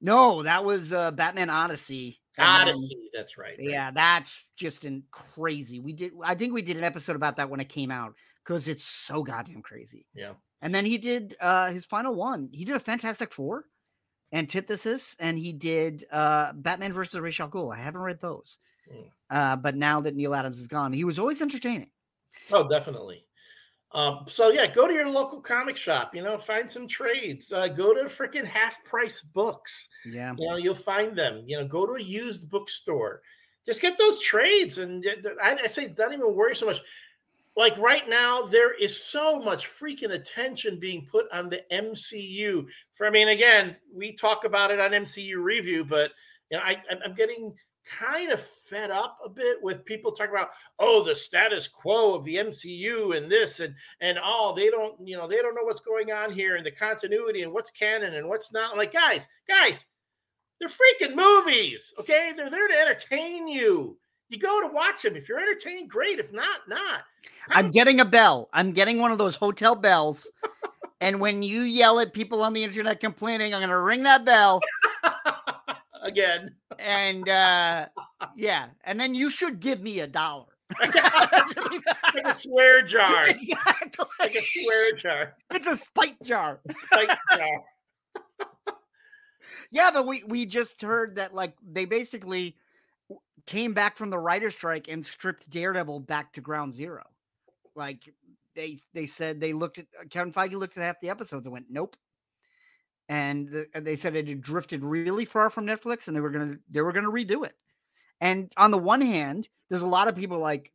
No, that was uh, Batman Odyssey. Odyssey, then, that's right, right, Yeah, that's just in crazy. We did I think we did an episode about that when it came out because it's so goddamn crazy. Yeah. And then he did uh his final one. He did a Fantastic Four, Antithesis, and he did uh Batman versus Ra's al Ghul. I haven't read those. Uh, but now that Neal Adams is gone, he was always entertaining. Oh, definitely. Um, so yeah, go to your local comic shop. You know, find some trades. Uh, go to freaking half price books. Yeah, you know, you'll find them. You know, go to a used bookstore. Just get those trades, and I, I say don't even worry so much. Like right now, there is so much freaking attention being put on the MCU. For I mean, again, we talk about it on MCU review, but you know, I, I'm getting kind of fed up a bit with people talking about oh the status quo of the MCU and this and and all oh, they don't you know they don't know what's going on here and the continuity and what's canon and what's not. I'm like guys guys they're freaking movies okay? They're there to entertain you. You go to watch them if you're entertained great. If not not. I'm getting a bell. I'm getting one of those hotel bells. And when you yell at people on the internet complaining, I'm going to ring that bell again. And uh, yeah, and then you should give me a dollar. like a swear jar. Exactly. Like a swear jar. It's a spite jar. Spike jar. Yeah, but we we just heard that like they basically came back from the writer strike and stripped Daredevil back to ground zero. Like they they said they looked at Kevin Feige looked at half the episodes and went nope. And, the, they said it had drifted really far from Netflix and they were gonna they were gonna redo it. And on the one hand, there's a lot of people like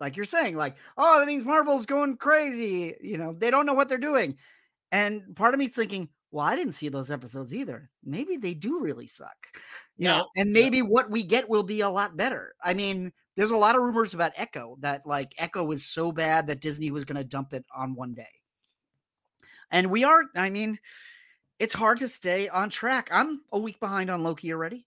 like you're saying like oh that means Marvel's going crazy. You know they don't know what they're doing. And part of me's thinking well, I didn't see those episodes either. Maybe they do really suck. You Yeah, know, and maybe what we get will be a lot better. I mean, there's a lot of rumors about Echo that like Echo was so bad that Disney was going to dump it on one day. And we are, I mean, it's hard to stay on track. I'm a week behind on Loki already.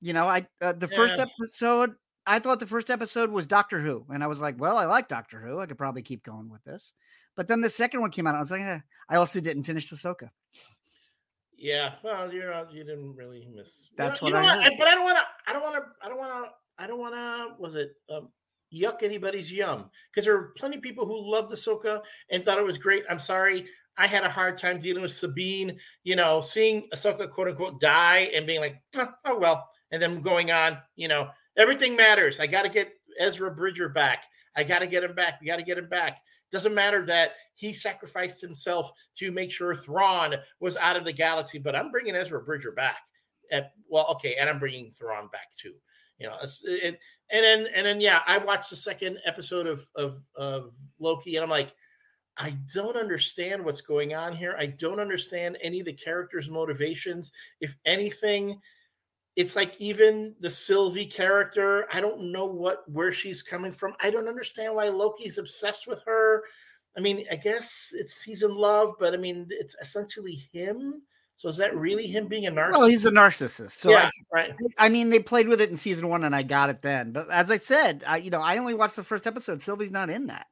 You know, I uh, the first episode, I thought the first episode was Doctor Who, and I was like, well, I like Doctor Who. I could probably keep going with this. But then the second one came out, I was like, eh. I also didn't finish Ahsoka. Yeah, well, you're not, you didn't really miss. That's you what know, I you know heard. But I don't want to. I don't want to. I don't want to. I don't want to. Was it um, yuck anybody's yum? Because there were plenty of people who loved Ahsoka and thought it was great. I'm sorry. I had a hard time dealing with Sabine. You know, seeing Ahsoka quote unquote die and being like, oh, oh well, and then going on. You know, everything matters. I got to get Ezra Bridger back. I got to get him back. We got to get him back. Doesn't matter that he sacrificed himself to make sure Thrawn was out of the galaxy, but I'm bringing Ezra Bridger back. At, well, okay, and I'm bringing Thrawn back too. You know, it, and then and then yeah, I watched the second episode of of of Loki, and I'm like, I don't understand what's going on here. I don't understand any of the characters' motivations. If anything, it's like even the Sylvie character, I don't know what where she's coming from. I don't understand why Loki's obsessed with her. I mean, I guess it's he's in love, but I mean, it's essentially him. So is that really him being a narcissist? Oh, he's a narcissist. So yeah, I, right. I mean, they played with it in season one, and I got it then. But as I said, I, you know, I only watched the first episode. Sylvie's not in that,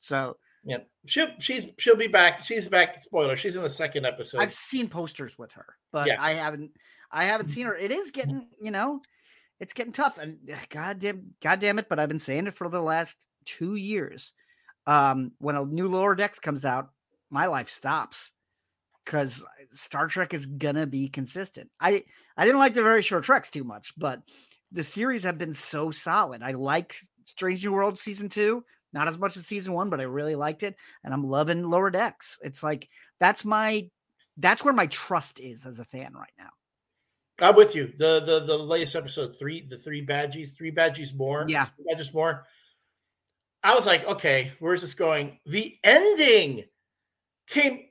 so Yeah, she'll she's she'll be back. She's back. Spoiler: she's in the second episode. I've seen posters with her, but Yeah. I haven't, I haven't seen her. It is getting, you know, it's getting tough. And ugh, God damn, God it! But I've been saying it for the last two years. Um, when a new Lower Decks comes out, my life stops because Star Trek is gonna be consistent. I I didn't like the very short treks too much, but the series have been so solid. I like Strange New World season two, not as much as season one, but I really liked it, and I'm loving Lower Decks. It's like that's my that's where my trust is as a fan right now. I'm with you. The the the latest episode three, the three badgies, three badgies more. Yeah. Badges more. I was like, okay, where's this going? The ending came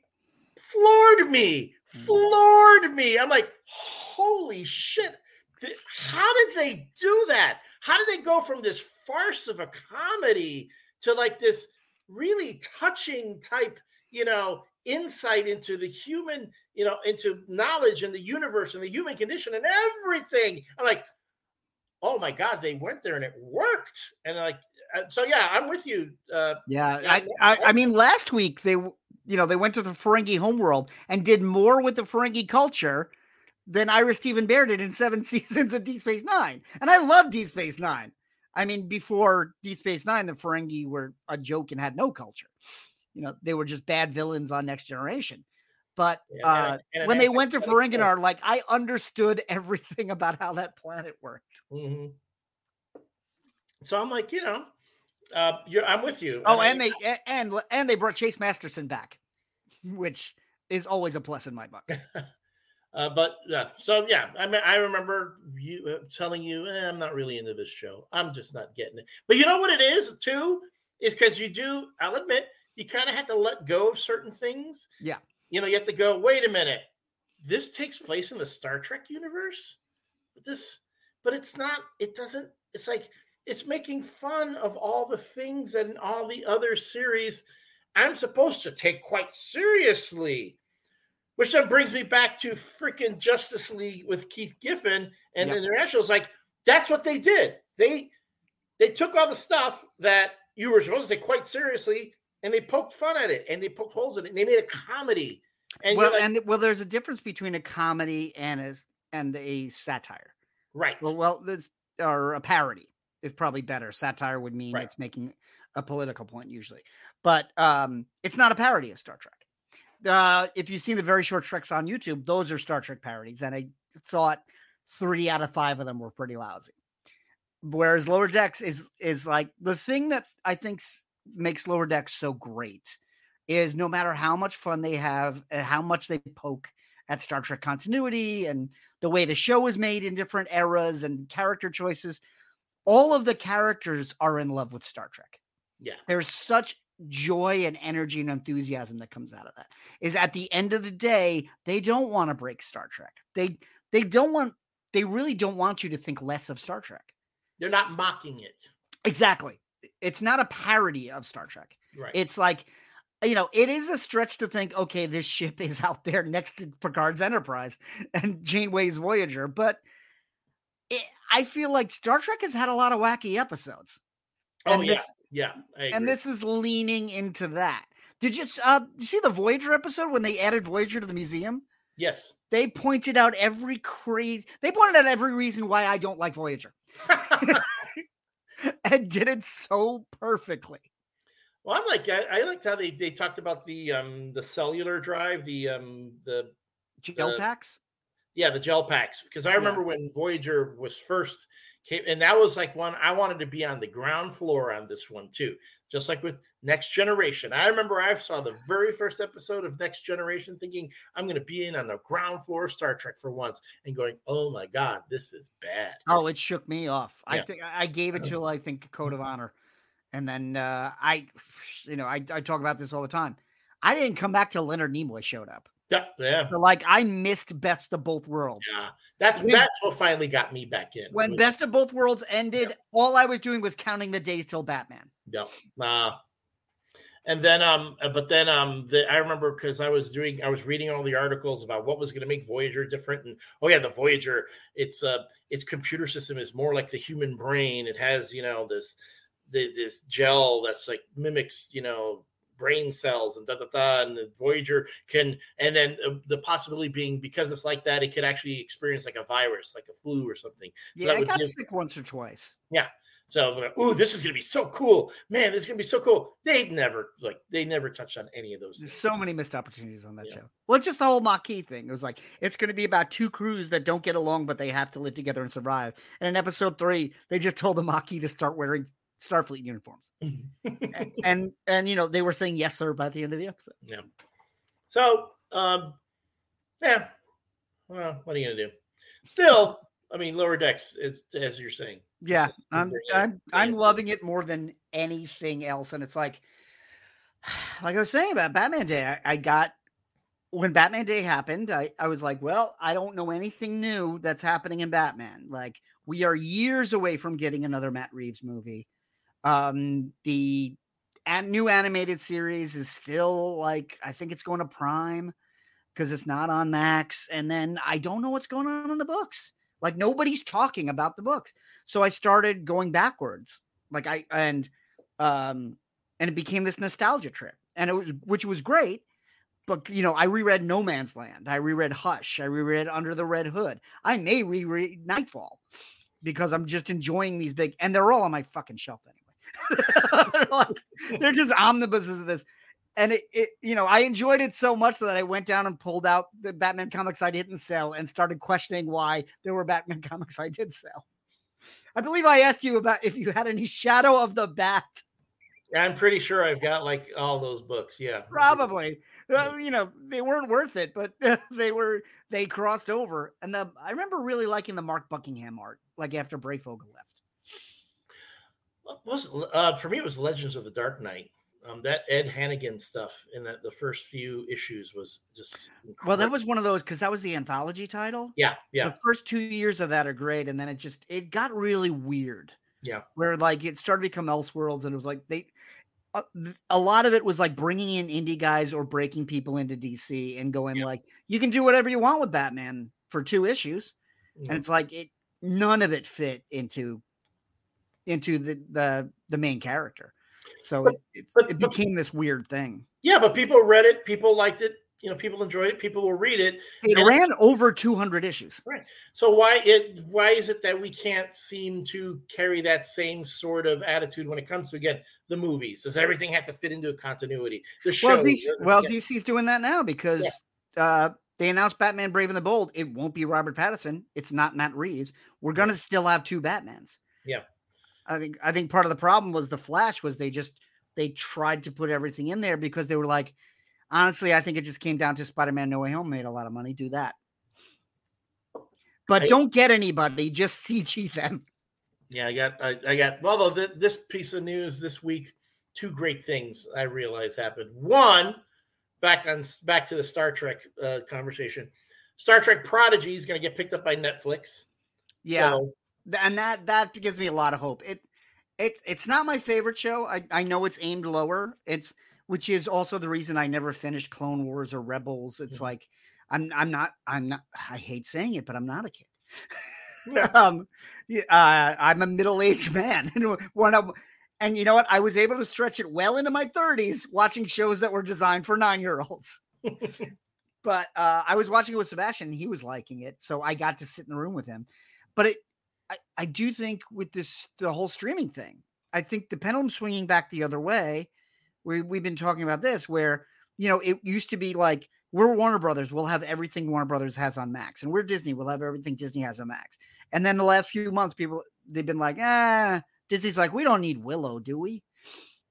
floored me, Mm. floored me. I'm like, holy shit! How did they do that? How did they go from this farce of a comedy to like this really touching type, you know, insight into the human, you know, into knowledge and the universe and the human condition and everything? I'm like, oh my god, they went there and it worked. And like, uh, so yeah, I'm with you. Uh, Yeah, I. I I mean last week they you know they went to the Ferengi homeworld and did more with the Ferengi culture than Ira Steven Behr did in seven seasons of Deep Space Nine. And I love Deep Space Nine. I mean, before Deep Space Nine, the Ferengi were a joke and had no culture. You know, they were just bad villains on Next Generation. But Yeah, uh, and an when they went to Ferenginar, like I understood everything about how that planet worked. mhm. So I'm like, you know, uh, you're, I'm with you. Oh, I- and they and and they brought Chase Masterson back, which is always a plus in my book. Uh, but yeah, so yeah, I mean, I remember you uh, telling you, eh, I'm not really into this show. I'm just not getting it. But you know what it is too, is because you do. I'll admit, you kind of have to let go of certain things. Yeah. You know, you have to go. Wait a minute, this takes place in the Star Trek universe. But this, but it's not. It doesn't. It's like it's making fun of all the things that in all the other series I'm supposed to take quite seriously. Which then brings me back to freaking Justice League with Keith Giffen and Yep. International. It's like that's what they did. They they took all the stuff that you were supposed to take quite seriously and they poked fun at it and they poked holes in it and they made a comedy. And well, like, and well, there's a difference between a comedy and a and a satire. Right. Well, well, this or a parody is probably better. Satire would mean right. it's making a political point usually, but um, it's not a parody of Star Trek. Uh, if you've seen the very short treks on YouTube, those are Star Trek parodies, and I thought three out of five of them were pretty lousy. Whereas Lower Decks is is like the thing that I think makes Lower Decks so great is no matter how much fun they have and how much they poke at Star Trek continuity and the way the show is made in different eras and character choices, all of the characters are in love with Star Trek. Yeah. There's such joy and energy and enthusiasm that comes out of that. Is at the end of the day, they don't want to break Star Trek. They they don't want they really don't want you to think less of Star Trek. They're not mocking it. Exactly. It's not a parody of Star Trek. Right. It's like you know, it is a stretch to think, okay, this ship is out there next to Picard's Enterprise and Janeway's Voyager, but it, I feel like Star Trek has had a lot of wacky episodes. Oh yeah, this, yeah, and this is leaning into that. Did you uh you see the Voyager episode when they added Voyager to the museum? Yes. They pointed out every crazy. They pointed out every reason why I don't like Voyager, and did it so perfectly. Well, I'm like I, I liked how they, they talked about the um the cellular drive, the um the gel packs. Yeah, the gel packs. Because I remember yeah. when Voyager was first came, and that was like one I wanted to be on the ground floor on this one too, just like with Next Generation. I remember I saw the very first episode of Next Generation, thinking I'm going to be in on the ground floor of Star Trek for once, and going, "Oh my god, this is bad." Oh, it shook me off. Yeah. I think I gave it till I think Code of Honor. And then uh, I, you know, I, I talk about this all the time. I didn't come back till Leonard Nimoy showed up. Yeah, yeah. So like I missed Best of Both Worlds. Yeah, that's when, that's what finally got me back in. When Best of Both Worlds ended, yeah. all I was doing was counting the days till Batman. Yeah. Uh, and then um, uh, but then um, the, I remember because I was doing, I was reading all the articles about what was going to make Voyager different, and oh yeah, the Voyager, its uh, its computer system is more like the human brain. It has you know this this gel that's like mimics, you know, brain cells and da da da. And the Voyager can, and then uh, the possibility being because it's like that, it could actually experience like a virus, like a flu or something. So yeah, I got sick once or twice. Yeah. So, oh, this is gonna be so cool, man! This is gonna be so cool. They never like they never touched on any of those. There's so many missed opportunities on that yeah. show. Well, it's just the whole Maquis thing. It was like it's gonna be about two crews that don't get along, but they have to live together and survive. And in episode three, they just told the Maquis to start wearing Starfleet uniforms. and, and, and you know, they were saying yes, sir, by the end of the episode. Yeah. So um yeah. Well, what are you gonna do? Still, I mean, lower decks, it's as you're saying. Yeah, I'm I'm I'm loving it more than anything else. And it's like like I was saying about Batman Day, I, I got when Batman Day happened, I, I was like, well, I don't know anything new that's happening in Batman. Like, we are years away from getting another Matt Reeves movie. Um, the new animated series is still like I think it's going to Prime because it's not on Max, and then I don't know what's going on in the books. Like nobody's talking about the books, so I started going backwards. Like I and um and it became this nostalgia trip, and it was which was great. But you know, I reread No Man's Land, I reread Hush, I reread Under the Red Hood. I may reread Nightfall because I'm just enjoying these big, and they're all on my fucking shelf anyway they're, like, they're just omnibuses of this. And it, it, you know, I enjoyed it so much that I went down and pulled out the Batman comics I didn't sell and started questioning why there were Batman comics I did sell. I believe I asked you about if you had any Shadow of the Bat. I'm pretty sure I've got like all those books. Yeah, probably. Well, you know, they weren't worth it, but they were. They crossed over, and the I remember really liking the Mark Buckingham art, like after Breyfogle left was uh, for me it was Legends of the Dark Knight. Um, that Ed Hannigan stuff in that the first few issues was just incredible. well. That was one of those because that was the anthology title. Yeah, yeah. The first two years of that are great, and then it just it got really weird. Yeah, where like it started to become Elseworlds, and it was like they a, a lot of it was like bringing in indie guys or breaking people into DC and going yeah. like you can do whatever you want with Batman for two issues, mm-hmm. and it's like it none of it fit into into the the the main character. So it, it, but, it became this weird thing. Yeah, but people read it, people liked it, you know, people enjoyed it, people will read it. It and, ran over 200 issues. Right. So why it why is it that we can't seem to carry that same sort of attitude when it comes to again the movies? Does everything have to fit into a continuity? The show. Well, DC, well, DC's doing that now because yeah. uh, they announced Batman Brave and the Bold. It won't be Robert Pattinson. It's not Matt Reeves. We're gonna still have two Batmans. Yeah. I think I think part of the problem was the Flash was they just they tried to put everything in there because they were like, honestly, I think it just came down to Spider-Man No Way Home made a lot of money. Do that, but I, don't get anybody. Just CG them. Yeah, I got I, I got. Well, though this piece of news this week, two great things I realized happened. One, back on back to the Star Trek uh, conversation. Star Trek Prodigy is going to get picked up by Netflix. Yeah. So, and that that gives me a lot of hope. It it's it's not my favorite show. I I know it's aimed lower. It's which is also the reason I never finished Clone Wars or Rebels. It's mm-hmm. like I'm I'm not I'm not I hate saying it, but I'm not a kid. Yeah. um, uh, I'm a middle aged man, and one of and you know what? I was able to stretch it well into my 30s watching shows that were designed for nine year olds. but uh, I was watching it with Sebastian, and he was liking it, so I got to sit in the room with him. But it I, I do think with this the whole streaming thing, I think the pendulum swinging back the other way. We we've been talking about this where you know it used to be like we're Warner Brothers, we'll have everything Warner Brothers has on Max, and we're Disney, we'll have everything Disney has on Max. And then the last few months, people they've been like, ah, Disney's like, we don't need Willow, do we?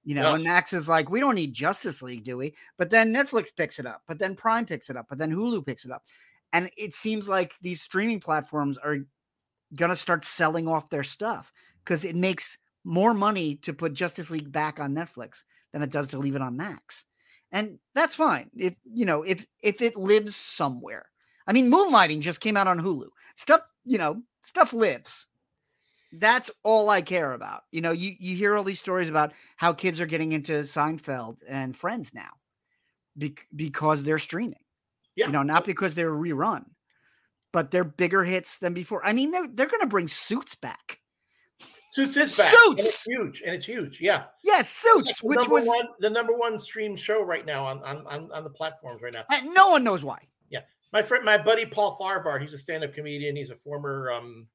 You know, yeah. and Max is like, we don't need Justice League, do we? But then Netflix picks it up, but then Prime picks it up, but then Hulu picks it up. And it seems like these streaming platforms are gonna start selling off their stuff because it makes more money to put Justice League back on Netflix than it does to leave it on Max. And that's fine. If you know, if if it lives somewhere. I mean, Moonlighting just came out on Hulu. Stuff, you know, stuff lives. That's all I care about. You know, you you hear all these stories about how kids are getting into Seinfeld and Friends now be- because they're streaming. Yeah. You know, not because they're rerun but they're bigger hits than before. I mean, they're they're going to bring Suits back. Suits is back. Suits, and it's huge, and it's huge. Yeah, yes, yeah, Suits, which was one, the number one stream show right now on on on, on the platforms right now. And no one knows why. Yeah, my friend, my buddy Paul Farvar, he's a stand-up comedian. He's a former um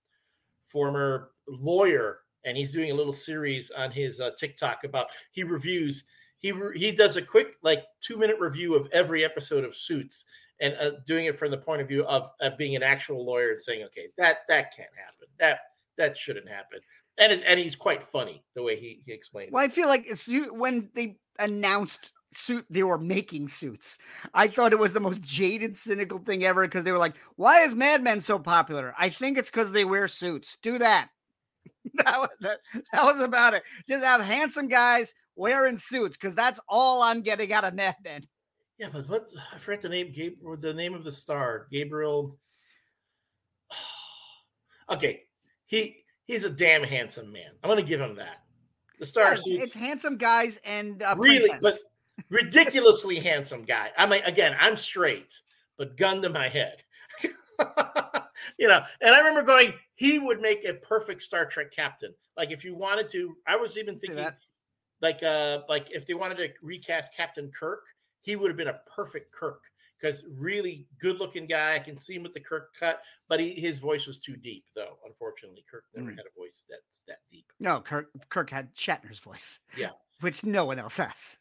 former lawyer, and he's doing a little series on his uh, TikTok about he reviews. He he does a quick like two minute review of every episode of Suits, and uh, doing it from the point of view of uh, being an actual lawyer and saying, okay, that that can't happen. That that shouldn't happen. And it, and he's quite funny the way he he explained. Well, it. I feel like it's when they announced suit they were making suits. I thought it was the most jaded, cynical thing ever because they were like, "Why is Mad Men so popular?" I think it's because they wear suits. Do that. that, was, that, that was about it. Just have handsome guys wearing suits because that's all I'm getting out of Mad Men. Yeah, but what I forget the name. Gabriel, the name of the star, Gabriel. okay, he he's a damn handsome man. I'm going to give him that. The star yes, it's handsome guys and uh, really, but ridiculously handsome guy. I mean, again, I'm straight, but gun to my head. you know, and I remember going, he would make a perfect Star Trek captain. Like if you wanted to, I was even thinking, like, uh, like if they wanted to recast Captain Kirk, he would have been a perfect Kirk because really good looking guy. I can see him with the Kirk cut, but he, his voice was too deep, though. Unfortunately, Kirk never mm. had a voice that's that deep. No, Kirk Kirk had Shatner's voice. Yeah, which no one else has.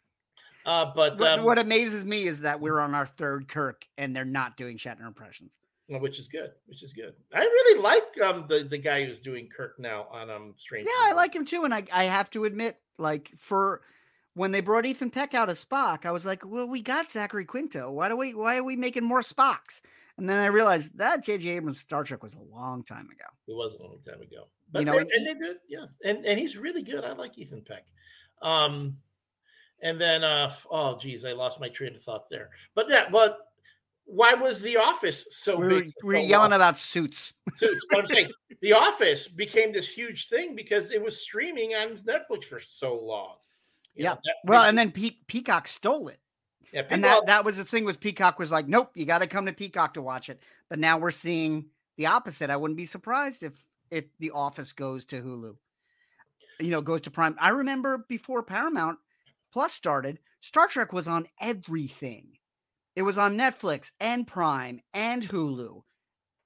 Uh, but what, um, what amazes me is that we're on our third Kirk and they're not doing Shatner impressions. Which is good. Which is good. I really like um the the guy who's doing Kirk now on um Strange. Yeah, I like him too, and I I have to admit, like for when they brought Ethan Peck out as Spock, I was like, well, we got Zachary Quinto. Why do we why are we making more Spocks? And then I realized that J.J. Abrams' Star Trek was a long time ago. It was a long time ago. But you know, and, and they did, yeah. And and he's really good. I like Ethan Peck. Um and then uh oh geez, I lost my train of thought there. But yeah, but why was the office so we big? We are yelling long? about suits. Suits. But I'm saying the office became this huge thing because it was streaming on Netflix for so long yeah. Know, well, and then Pe- Peacock stole it. Yeah, and that that was the thing was Peacock was like, nope, you got to come to Peacock to watch it. But now we're seeing the opposite. I wouldn't be surprised if if The Office goes to Hulu. you know, goes to Prime. I remember before Paramount Plus started, Star Trek was on everything. It was on Netflix and Prime and Hulu.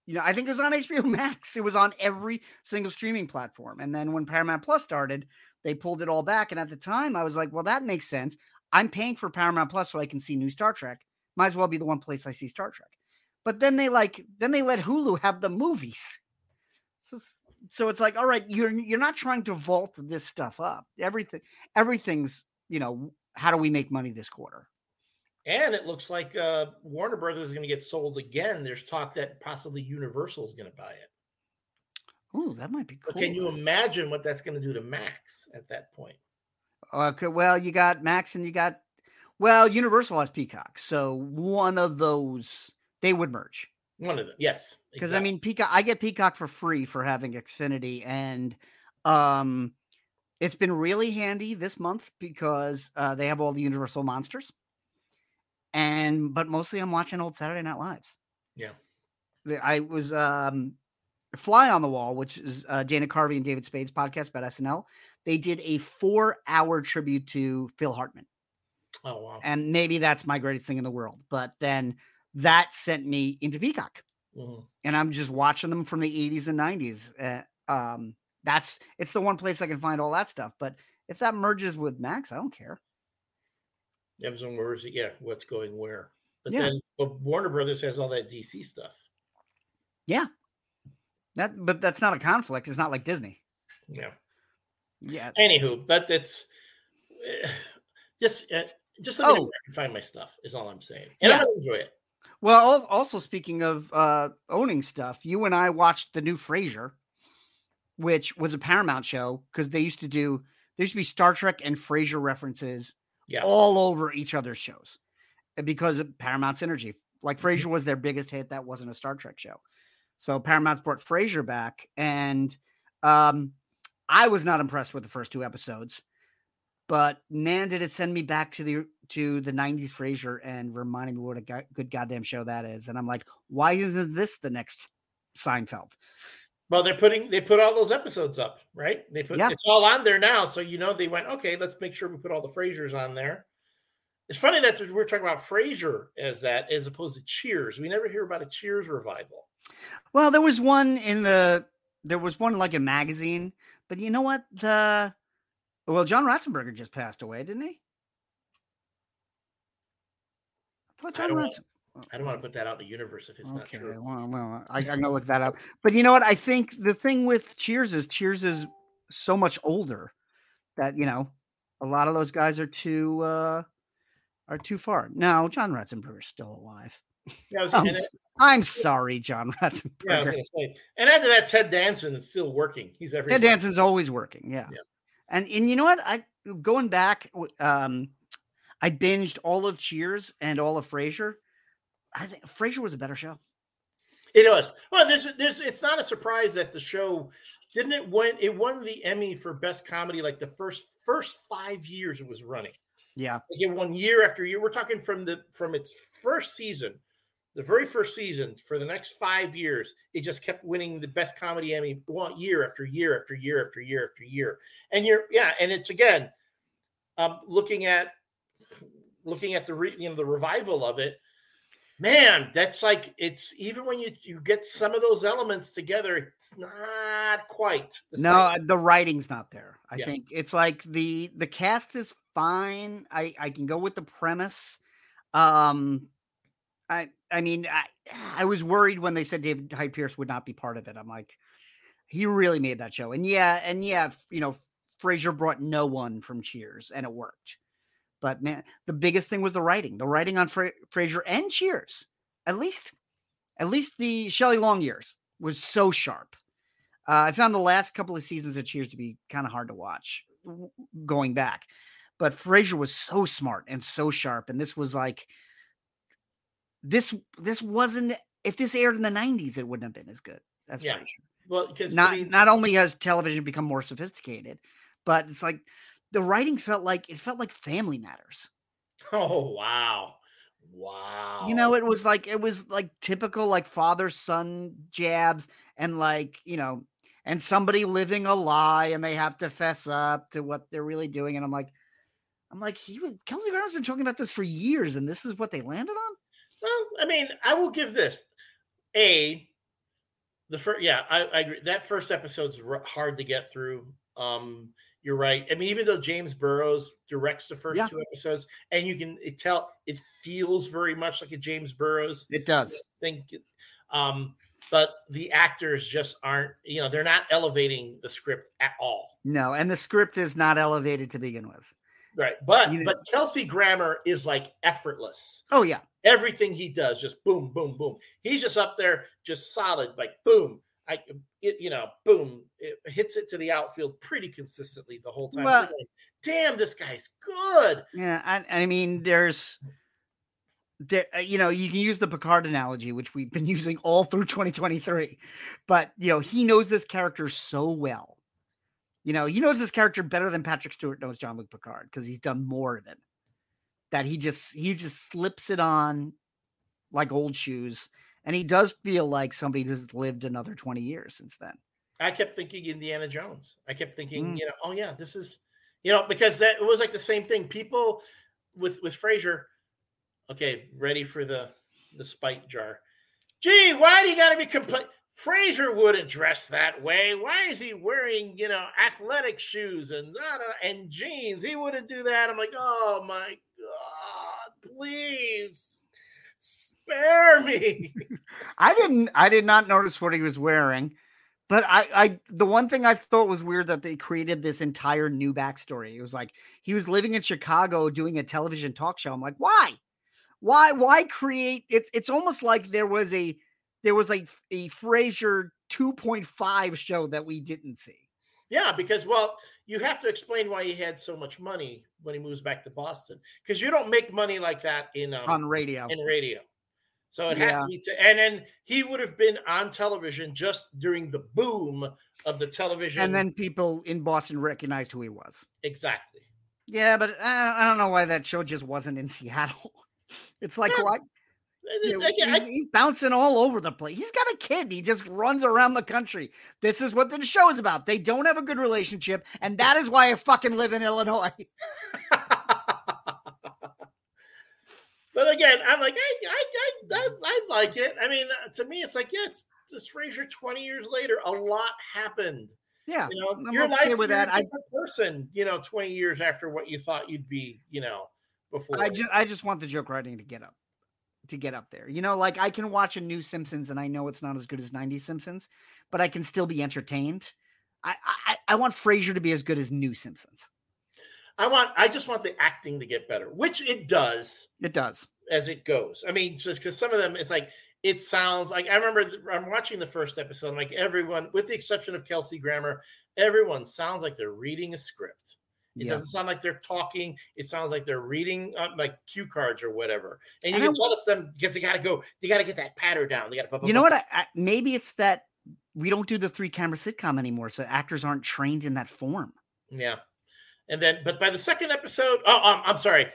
You know, I think it was on HBO Max. It was on every single streaming platform. And then when Paramount Plus started, they pulled it all back. And at the time, I was like, well, that makes sense. I'm paying for Paramount Plus so I can see new Star Trek. Might as well be the one place I see Star Trek. But then they like, then they let Hulu have the movies. So, so it's like, all right, you're you're not trying to vault this stuff up. Everything, everything's, you know, how do we make money this quarter? And it looks like uh, Warner Brothers is going to get sold again. There's talk that possibly Universal is going to buy it. Oh, that might be cool. But can you imagine what that's going to do to Max at that point? Okay, well, you got Max and you got well, Universal has Peacock, so one of those they would merge. One of them, yes. Because exactly. I mean, Peacock, I get Peacock for free for having Xfinity, and um, it's been really handy this month because uh, they have all the Universal monsters, and but mostly I'm watching old Saturday Night Lives. Yeah, I was um, Fly on the Wall, which is uh, Dana Carvey and David Spade's podcast about SNL. They did a four-hour tribute to Phil Hartman. Oh wow! And maybe that's my greatest thing in the world. But then that sent me into Peacock, mm-hmm. and I'm just watching them from the 80s and 90s. Uh, um, that's it's the one place I can find all that stuff. But if that merges with Max, I don't care. Amazon, where is it? Yeah, what's going where? But yeah. then, but Warner Brothers has all that DC stuff. Yeah, that but that's not a conflict. It's not like Disney. Yeah. Yeah. Anywho, but it's uh, just uh, just let me oh. I can find my stuff. Is all I'm saying, and yeah. I enjoy it. Well, also speaking of uh, owning stuff, you and I watched the new Frasier, which was a Paramount show because they used to do there used to be Star Trek and Frasier references yeah. all over each other's shows because of Paramount's energy. Like. Frasier was their biggest hit. That wasn't a Star Trek show. So Paramount's brought Frasier back, and um, I was not impressed with the first two episodes. But man, did it send me back to the to the '90s Frasier and reminding me what a go- good goddamn show that is. And I'm like, why isn't this the next Seinfeld? Well, they're putting they put all those episodes up, right? They put yeah. it's all on there now, so you know they went okay. Let's make sure we put all the Frasiers on there. It's funny that we're talking about Frasier as that as opposed to Cheers. We never hear about a Cheers revival. Well, there was one in the there was one like a magazine, but you know what? The well, John Ratzenberger just passed away, didn't he? I thought John I don't, Ratzenberger. I don't want to put that out in the universe if it's okay, not true. Well, well I, I'm gonna look that up. But you know what? I think the thing with Cheers is Cheers is so much older that you know a lot of those guys are too uh are too far. Now, John Ratzenberger is still alive. Yeah, was, I'm, I'm, sorry, John Ratzenberger. Yeah, and after that, Ted Danson is still working. He's every Ted Danson's always working. Yeah. yeah. And and you know what? I going back, um, I binged all of Cheers and all of Frasier. I think Frasier was a better show. It was. Well, there's there's it's not a surprise that the show didn't it win it won the Emmy for best comedy like the first first five years it was running. Yeah. Like it won year after year. We're talking from the from its first season the very first season for the next five years, it just kept winning the best comedy Emmy one year after year after year after year after year. And you're yeah, and it's again um, looking at looking at the re, you know the revival of it. Man, that's like it's even when you you get some of those elements together, it's not quite. The no, the writing's not there. I yeah. think it's like the the cast is fine. I I can go with the premise. Um, I I mean, I, I was worried when they said David Hyde Pierce would not be part of it. I'm like, he really made that show. And yeah, and yeah, you know, Frasier brought no one from Cheers and it worked. But man, the biggest thing was the writing. The writing on Fra- Frasier and Cheers, at least, at least the Shelley Long years was so sharp. Uh, I found the last couple of seasons of Cheers to be kind of hard to watch going back, but Frasier was so smart and so sharp, and this was like this this wasn't if this aired in the 90s it wouldn't have been as good that's yeah. Sure. well because not not only has television become more sophisticated but it's like the writing felt like it felt like family matters oh wow wow you know it was like it was like typical like father son jabs and like you know and somebody living a lie and they have to fess up to what they're really doing. And I'm like, I'm like, he was Kelsey Grammer's been talking about this for years, and this is what they landed on. Well, I mean, I will give this a the first. Yeah, I, I agree. That first episode's hard to get through. Um, you're right. I mean, even though James Burrows directs the first yeah. two episodes, and you can tell it feels very much like a James Burrows. It does. Think, um, but the actors just aren't. You know, they're not elevating the script at all. No, and the script is not elevated to begin with. Right, but you but Kelsey Grammer is like effortless. Oh yeah, everything he does just boom, boom, boom. He's just up there, just solid, like boom. I, it, you know, boom, it hits it to the outfield pretty consistently the whole time. Well, like, Damn, this guy's good. Yeah, I, I mean, there's, there, uh, you know, you can use the Picard analogy, which we've been using all through 2023, but you know, he knows this character so well. You know, he knows this character better than Patrick Stewart knows Jean-Luc Picard because he's done more of it. That he just he just slips it on like old shoes and he does feel like somebody that's lived another 20 years since then. I kept thinking Indiana Jones. I kept thinking, mm. you know, oh yeah, this is, you know, because that it was like the same thing. People with with Frasier, okay, ready for the the spite jar. Gee, why do you got to be complaining? Frasier wouldn't dress that way. Why is he wearing, you know, athletic shoes and and jeans? He wouldn't do that. I'm like, oh my god, please spare me. I didn't I did not notice what he was wearing. But I, I, the one thing I thought was weird that they created this entire new backstory. It was like he was living in Chicago doing a television talk show. I'm like, why, why, why create? It's, it's almost like there was a, there was like a Frasier 2.5 show that we didn't see. Yeah, because well, you have to explain why he had so much money when he moves back to Boston because you don't make money like that in um, on radio. In radio, so it has yeah. to be, to, and then he would have been on television just during the boom of the television. And then people in Boston recognized who he was. Exactly. Yeah, but I, I don't know why that show just wasn't in Seattle. It's like yeah. what? He's, he's, bouncing all over the place. He's got a kid. He just runs around the country. This is what the show is about. They don't have a good relationship, and that is why I fucking live in Illinois. But again, I'm like, I, I, I, I, like it. I mean, uh, to me, it's like, yeah, it's just Frasier. Twenty years later, a lot happened. Yeah, you know, I'm your okay life with that. I person, you know, twenty years after what you thought you'd be, you know, before. I just, I just want the joke writing to get up, to get up there. You know, like I can watch a new Simpsons, and I know it's not as good as '90s Simpsons, but I can still be entertained. I, I, I want Frasier to be as good as New Simpsons. I want I just want the acting to get better, which it does. It does as it goes. I mean, just because some of them it's like it sounds like I remember I'm watching the first episode. like everyone, with the exception of Kelsey Grammer, everyone sounds like they're reading a script. It yeah. doesn't sound like they're talking. It sounds like they're reading uh, like cue cards or whatever. And you and can tell it's them because they got to go. They got to get that patter down. They got to. You know what? I, I, maybe it's that we don't do the three camera sitcom anymore, so actors aren't trained in that form. Yeah. And then, but by the second episode, oh, um, I'm sorry.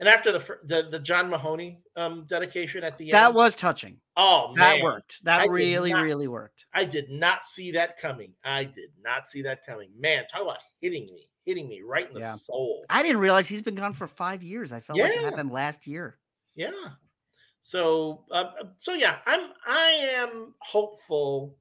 And after the the, the John Mahoney um, dedication at the end, that was touching. Oh, that worked. That I really, not, really worked. I did not see that coming. I did not see that coming. Man, talk about hitting me, hitting me right in the yeah. soul. I didn't realize he's been gone for five years. I felt yeah. like it happened last year. Yeah. So, uh, so yeah, I'm I am hopeful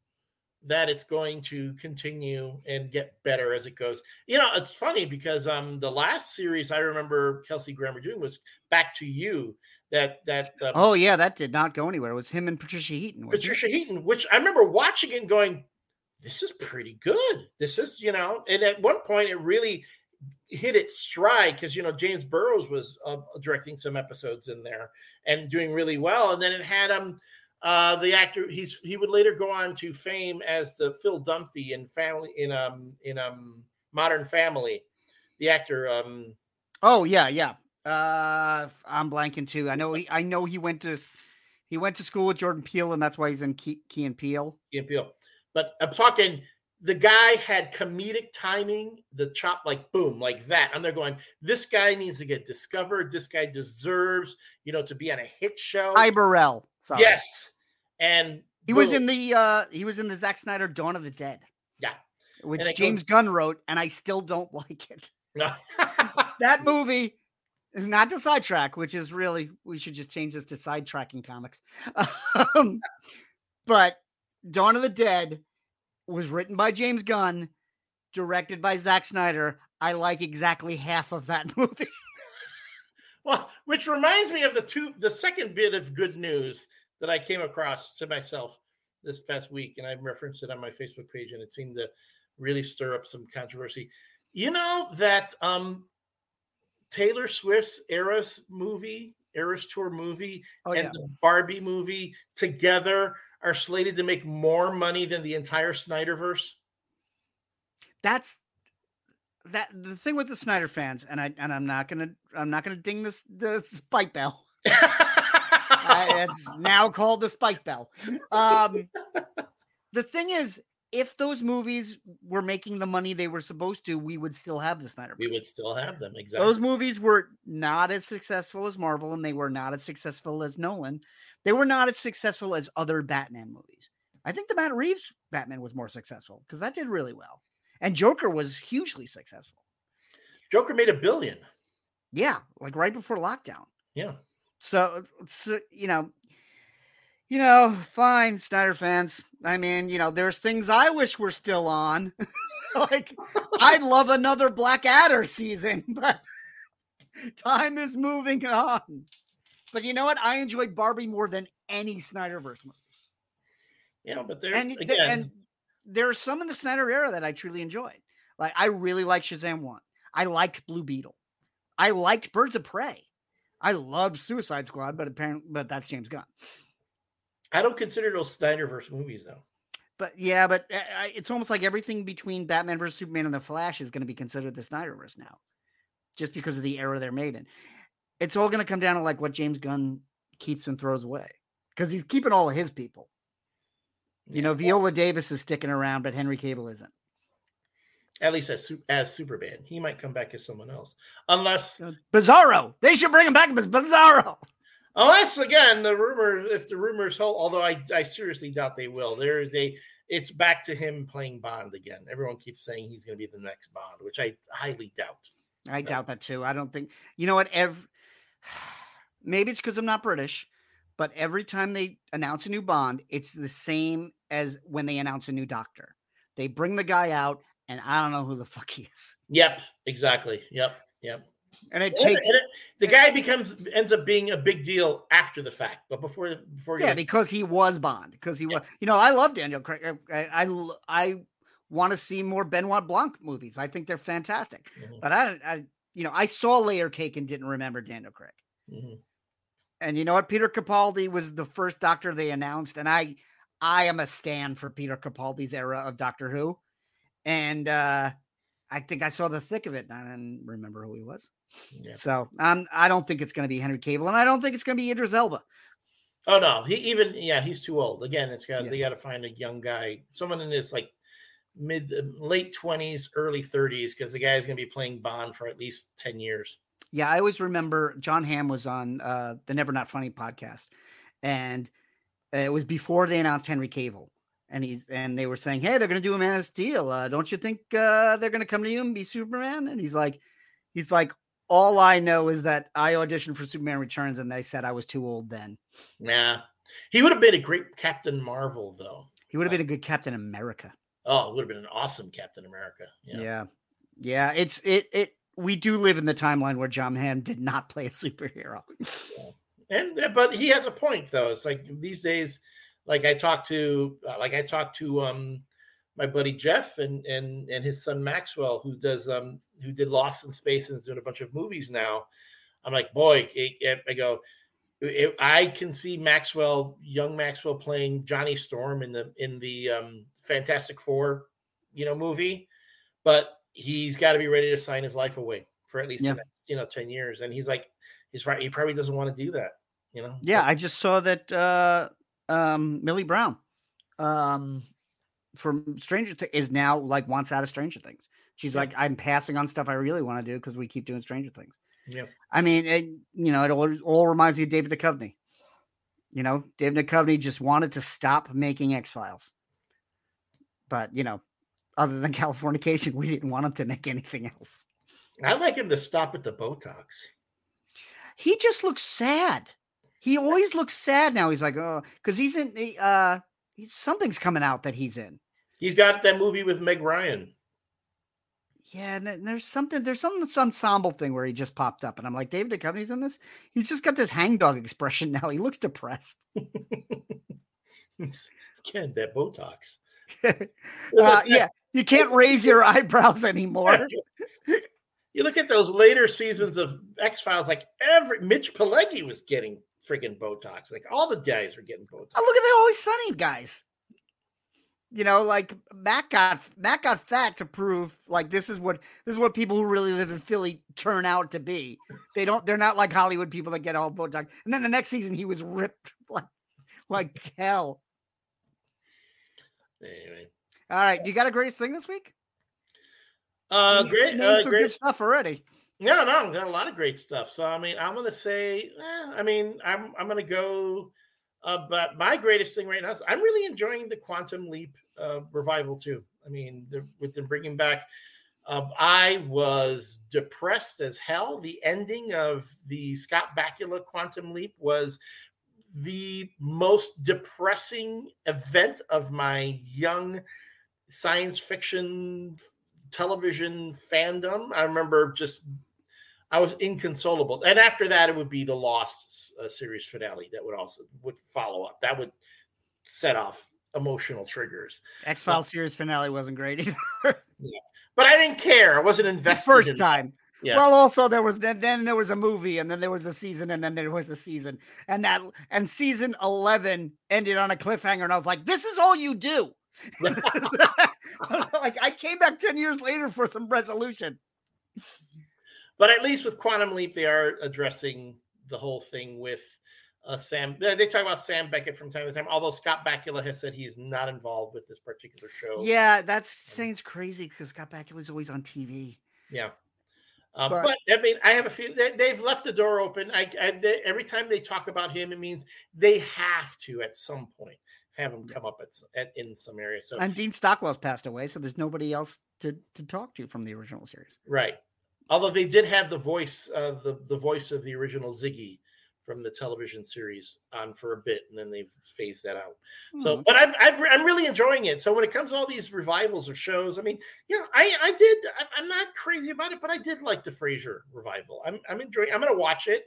that it's going to continue and get better as it goes. You know, it's funny because um the last series I remember Kelsey Grammer doing was Back to You. That that uh, oh yeah, that did not go anywhere. It was him and Patricia Heaton. Patricia it? Heaton, which I remember watching and going, "This is pretty good. This is you know." And at one point, it really hit its stride because you know James Burrows was uh, directing some episodes in there and doing really well, and then it had um uh, the actor he's he would later go on to fame as the Phil Dunphy in family in um in um Modern Family, the actor. Um, oh yeah, yeah. Uh, I'm blanking too. I know he I know he went to he went to school with Jordan Peele, and that's why he's in Key, Key and Peele. Key and Peele. But I'm talking the guy had comedic timing, the chop like boom, like that. And they're going, this guy needs to get discovered. This guy deserves, you know, to be on a hit show. Ty Burrell. Sorry. Yes. And he boom. was in the uh he was in the Zack Snyder Dawn of the Dead. Yeah. Which James goes- Gunn wrote, and I still don't like it. No. that movie, not to sidetrack, which is really, we should just change this to sidetracking comics. Um, but Dawn of the Dead was written by James Gunn, directed by Zack Snyder. I like exactly half of that movie. well, which reminds me of the two, the second bit of good news that I came across to myself this past week, and I referenced it on my Facebook page, and it seemed to really stir up some controversy. You know that um, Taylor Swift's Eras movie, Eras Tour movie, oh, and yeah. the Barbie movie together are slated to make more money than the entire Snyderverse. That's that the thing with the Snyder fans, and I and I'm not gonna I'm not gonna ding this the spike bell. uh, it's now called the spike bell. Um, the thing is, if those movies were making the money they were supposed to, we would still have the Snyder. We would still have them. Exactly. Those movies were not as successful as Marvel, and they were not as successful as Nolan. They were not as successful as other Batman movies. I think the Matt Reeves Batman was more successful because that did really well, and Joker was hugely successful. Joker made a billion. Yeah, like right before lockdown. Yeah. So, so you know, you know, fine, Snyder fans. I mean, you know, there's things I wish were still on. like, I'd love another Black Adder season, but time is moving on. But you know what? I enjoyed Barbie more than any Snyderverse movie. Yeah, but there and, again, and there are some in the Snyder era that I truly enjoyed. Like I really liked Shazam One. I liked Blue Beetle. I liked Birds of Prey. I loved Suicide Squad, but apparently, but that's James Gunn. I don't consider those Snyderverse movies though. But yeah, but uh, it's almost like everything between Batman versus Superman and the Flash is going to be considered the Snyderverse now, just because of the era they're made in. It's all going to come down to like what James Gunn keeps and throws away because he's keeping all of his people. You know, Viola Davis is sticking around, but Henry Cavill isn't. At least as as Superman, he might come back as someone else, unless uh, Bizarro. They should bring him back as Bizarro. Unless again the rumor, if the rumors hold, although I, I seriously doubt they will. There is a, it's back to him playing Bond again. Everyone keeps saying he's going to be the next Bond, which I highly doubt. I doubt that too. I don't think you know what. Every maybe it's because I'm not British, but every time they announce a new Bond, it's the same as when they announce a new Doctor. They bring the guy out, and I don't know who the fuck he is. Yep, exactly. Yep, yep. And it takes and it, the guy becomes ends up being a big deal after the fact, but before before yeah, because he was Bond, because he was you know I love Daniel Craig. I I, I want to see more Benoit Blanc movies. I think they're fantastic, mm-hmm. but I I you know I saw Layer Cake and didn't remember Daniel Craig. Mm-hmm. And you know what? Peter Capaldi was the first Doctor they announced, and I I am a stan for Peter Capaldi's era of Doctor Who, and uh I think I saw the thick of it, and I didn't remember who he was. Yeah. So um, I don't think it's going to be Henry Cavill, and I don't think it's going to be Idris Elba. Oh no, he even yeah, he's too old. Again, it's got yeah. they got to find a young guy, someone in his like mid uh, late twenties, early thirties, because the guy's going to be playing Bond for at least ten years. Yeah, I always remember Jon Hamm was on uh, the Never Not Funny podcast, and it was before they announced Henry Cavill, and he's and they were saying, "Hey, they're going to do a Man of Steel. Uh, don't you think uh, they're going to come to you and be Superman?" And he's like, "He's like, all I know is that I auditioned for Superman Returns, and they said I was too old then." Nah, he would have been a great Captain Marvel, though. He would have been a good Captain America. Oh, it would have been an awesome Captain America. Yeah. yeah, yeah. It's it it. We do live in the timeline where Jon Hamm did not play a superhero. yeah. And but he has a point though. It's like these days like I talked to uh, like I talked to um my buddy Jeff and and and his son Maxwell who does um who did Lost in Space and is doing a bunch of movies now. I'm like, boy, I go, it, I can see Maxwell, young Maxwell, playing Johnny Storm in the in the um, Fantastic Four, you know, movie, but he's got to be ready to sign his life away for at least yeah. next, you know ten years. And he's like, he's right, he probably doesn't want to do that, you know. Yeah, but, I just saw that uh, um, Millie Brown um, from Stranger Things is now like wants out of Stranger Things. She's yeah. like, I'm passing on stuff I really want to do because we keep doing Stranger Things. Yeah. I mean, it, you know, it all, all reminds me of David Duchovny. You know, David Duchovny just wanted to stop making X Files, but you know, other than Californication, we didn't want him to make anything else. I'd like him to stop at the Botox. He just looks sad. He always looks sad now. He's like, oh, because he's in. Uh, he's, something's coming out that he's in. He's got that movie with Meg Ryan. Yeah, and there's something. There's some ensemble thing where he just popped up, and I'm like, David Duchovny's in this. He's just got this hangdog expression now. He looks depressed. Again, that Botox. uh, yeah, you can't raise your eyebrows anymore. you look at those later seasons of X Files, like every Mitch Pileggi was getting freaking Botox. Like all the guys were getting Botox. Oh, look at the Always Sunny guys. You know, like Matt got Matt got fat to prove like this is what this is what people who really live in Philly turn out to be. They don't. They're not like Hollywood people that get all Botox. And then the next season, he was ripped like like hell. Anyway, all right, you got a greatest thing this week? Uh, great, uh, some great good stuff already. No, no, I've got a lot of great stuff. So I mean, I'm gonna say, eh, I mean, I'm I'm gonna go. Uh, but my greatest thing right now is I'm really enjoying the Quantum Leap uh, revival too. I mean, with them bringing back. Uh, I was depressed as hell. The ending of the Scott Bakula Quantum Leap was the most depressing event of my young science fiction television fandom. I remember just I was inconsolable. And after that, it would be the Lost uh, series finale that would also would follow up. That would set off emotional triggers. X Files series finale wasn't great either. yeah. But I didn't care. I wasn't invested. The first in time. Yeah. Well, also there was then, then there was a movie, and then there was a season, and then there was a season, and that and season eleven ended on a cliffhanger, and I was like, "This is all you do." like I came back 10 years later for some resolution. But at least with Quantum Leap, they are addressing the whole thing with uh, Sam. They talk about Sam Beckett from time to time, although Scott Bakula has said he's not involved with this particular show. Yeah, that's saying crazy because Scott Bakula is always on TV. Yeah. Uh, but, but, I mean, I have a few. They, have left the door open. I, I they, every time they talk about him, it means they have to at some point have him come up at, at, in some area. So and Dean Stockwell's passed away, so there's nobody else to to talk to from the original series. Right. Although they did have the voice, uh, the the voice of the original Ziggy from the television series on for a bit, and then they've phased that out. Hmm. So, but I've, I've I'm really enjoying it. So when it comes to all these revivals of shows, I mean, you know, I I did. I'm not crazy about it, but I did like the Frasier revival. I'm I'm enjoying. I'm going to watch it.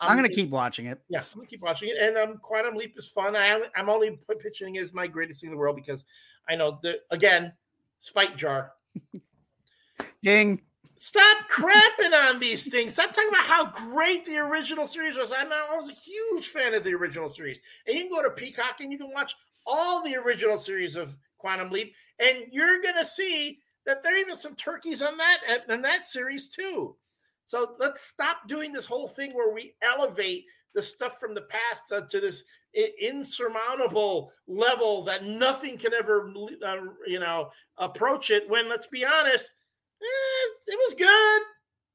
I'm, I'm going to keep watching it. Yeah, I'm going to keep watching it. And um, Quantum Leap is fun. I, I'm only pitching it as my greatest thing in the world because I know that, again, Spike Jar. Ding. Stop crapping on these things. Stop talking about how great the original series was. I'm, I was a huge fan of the original series. And you can go to Peacock and you can watch all the original series of Quantum Leap, and you're going to see that there are even some turkeys on that in that series too. So let's stop doing this whole thing where we elevate the stuff from the past uh, to this insurmountable level that nothing can ever, uh, you know, approach it. When let's be honest, eh, it was good,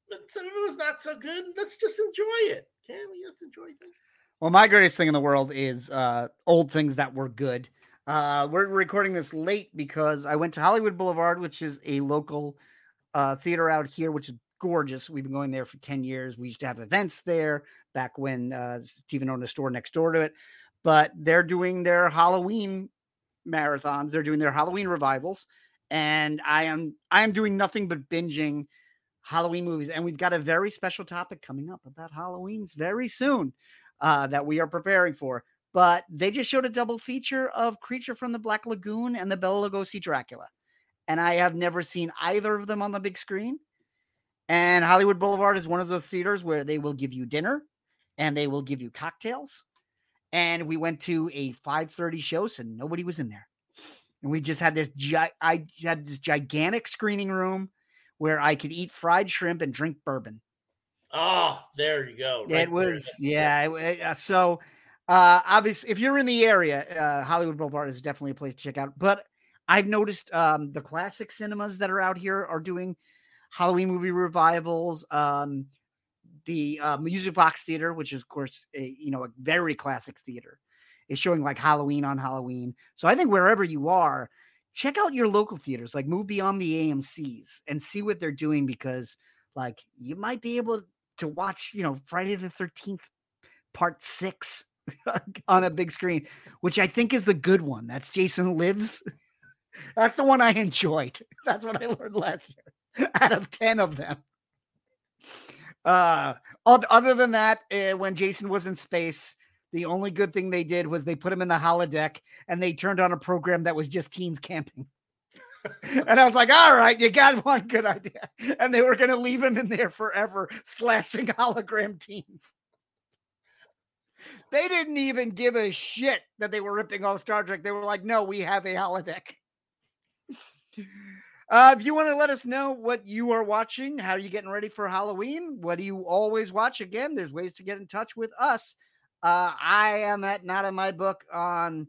but some of it was not so good. Let's just enjoy it. Can we just enjoy things? Well, my greatest thing in the world is uh, old things that were good. Uh, we're recording this late because I went to Hollywood Boulevard, which is a local uh, theater out here, which is gorgeous. We've been going there for 10 years. We used to have events there back when uh, Stephen owned a store next door to it. But they're doing their Halloween marathons. They're doing their Halloween revivals. And I am I am doing nothing but binging Halloween movies. And we've got a very special topic coming up about Halloween's very soon uh, that we are preparing for. But they just showed a double feature of Creature from the Black Lagoon and the Bela Lugosi Dracula. And I have never seen either of them on the big screen. And Hollywood Boulevard is one of those theaters where they will give you dinner and they will give you cocktails. And we went to a 5:30 show, so nobody was in there. And we just had this gi- I had this gigantic screening room where I could eat fried shrimp and drink bourbon. Oh, there you go. Right it was yeah. It, uh, so uh obviously if you're in the area, uh Hollywood Boulevard is definitely a place to check out. But I've noticed um the classic cinemas that are out here are doing Halloween movie revivals. Um, the uh, Music Box Theater, which is of course a you know a very classic theater, is showing like Halloween on Halloween. So I think wherever you are, check out your local theaters, like move beyond the AMC's and see what they're doing because like you might be able to watch, you know, Friday the 13th part 6 on a big screen, which I think is the good one. That's Jason Lives. That's the one I enjoyed. That's what I learned last year out of 10 of them. Uh, other than that, uh, when Jason was in space, the only good thing they did was they put him in the holodeck and they turned on a program that was just teens camping. and I was like, all right, you got one good idea. And they were going to leave him in there forever, slashing hologram teens. They didn't even give a shit that they were ripping off Star Trek. They were like, no, we have a holodeck. Uh, if you want to let us know what you are watching, how are you getting ready for Halloween? What do you always watch? Again, there's ways to get in touch with us. Uh, I am at not in my book on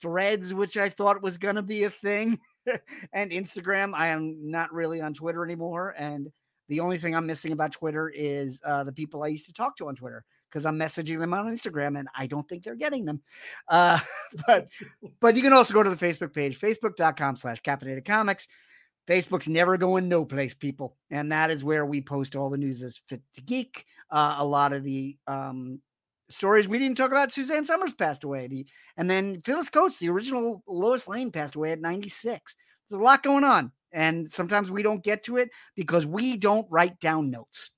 threads, which I thought was going to be a thing, and Instagram. I am not really on Twitter anymore. And the only thing I'm missing about Twitter is uh, the people I used to talk to on Twitter because I'm messaging them on Instagram and I don't think they're getting them. Uh, but but you can also go to the Facebook page, facebook.com slash caffeinated comics. Facebook's never going no place, people. And that is where we post all the news as fit to geek. Uh, a lot of the um, stories we didn't talk about. Suzanne Somers passed away. The and then Phyllis Coates, the original Lois Lane, passed away at 96. There's a lot going on. And sometimes we don't get to it because we don't write down notes.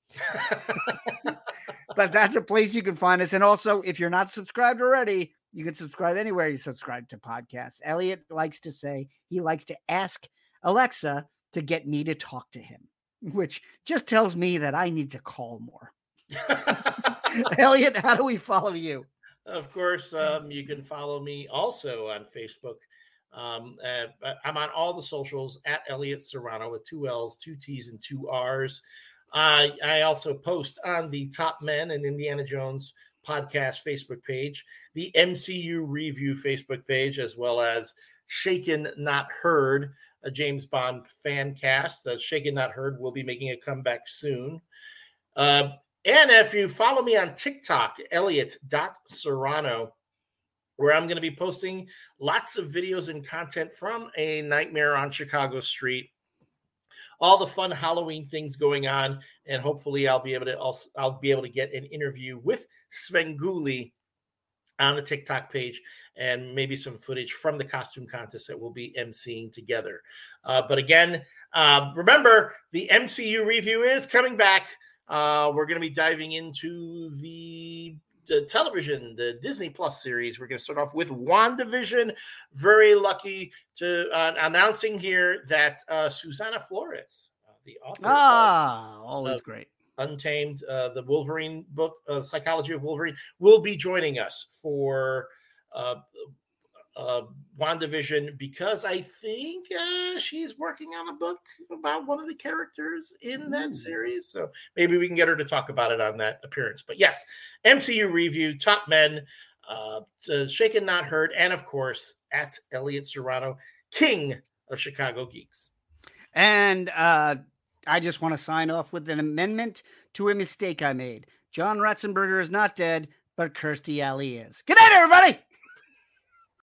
but that's a place you can find us. And also, if you're not subscribed already, you can subscribe anywhere you subscribe to podcasts. Elliott likes to say he likes to ask Alexa to get me to talk to him, which just tells me that I need to call more. Elliott, how do we follow you? Of course, um, you can follow me also on Facebook. Um, uh, I'm on all the socials at Elliott Serrano with two L's, two T's, and two R's. Uh, I also post on the Top Men and Indiana Jones podcast Facebook page, the MCU review Facebook page, as well as Shaken Not Heard, a James Bond fan cast. The Shaken Not Heard will be making a comeback soon. Uh, and if you follow me on TikTok, Elliott.Serrano, where I'm going to be posting lots of videos and content from a nightmare on Chicago Street. All the fun Halloween things going on, and hopefully I'll be able to also I'll be able to get an interview with Svengoolie on the TikTok page and maybe some footage from the costume contest that we'll be emceeing together. Uh, but again, uh, remember the MCU review is coming back. Uh, we're going to be diving into the, the, television, the Disney Plus series. We're going to start off with WandaVision. Very lucky to uh, announcing here that uh, Susana Flores, uh, the author, ah, always great. Untamed, uh, the Wolverine book, uh, Psychology of Wolverine, will be joining us for uh, uh, WandaVision because I think uh, she's working on a book about one of the characters in that Ooh. series. So maybe we can get her to talk about it on that appearance. But yes, MCU review, Top Men, uh, Shaken Not Heard, and of course, at Elliott Serrano, King of Chicago Geeks. And uh, I just want to sign off with an amendment to a mistake I made. John Ratzenberger is not dead, but Kirstie Alley is. Good night, everybody.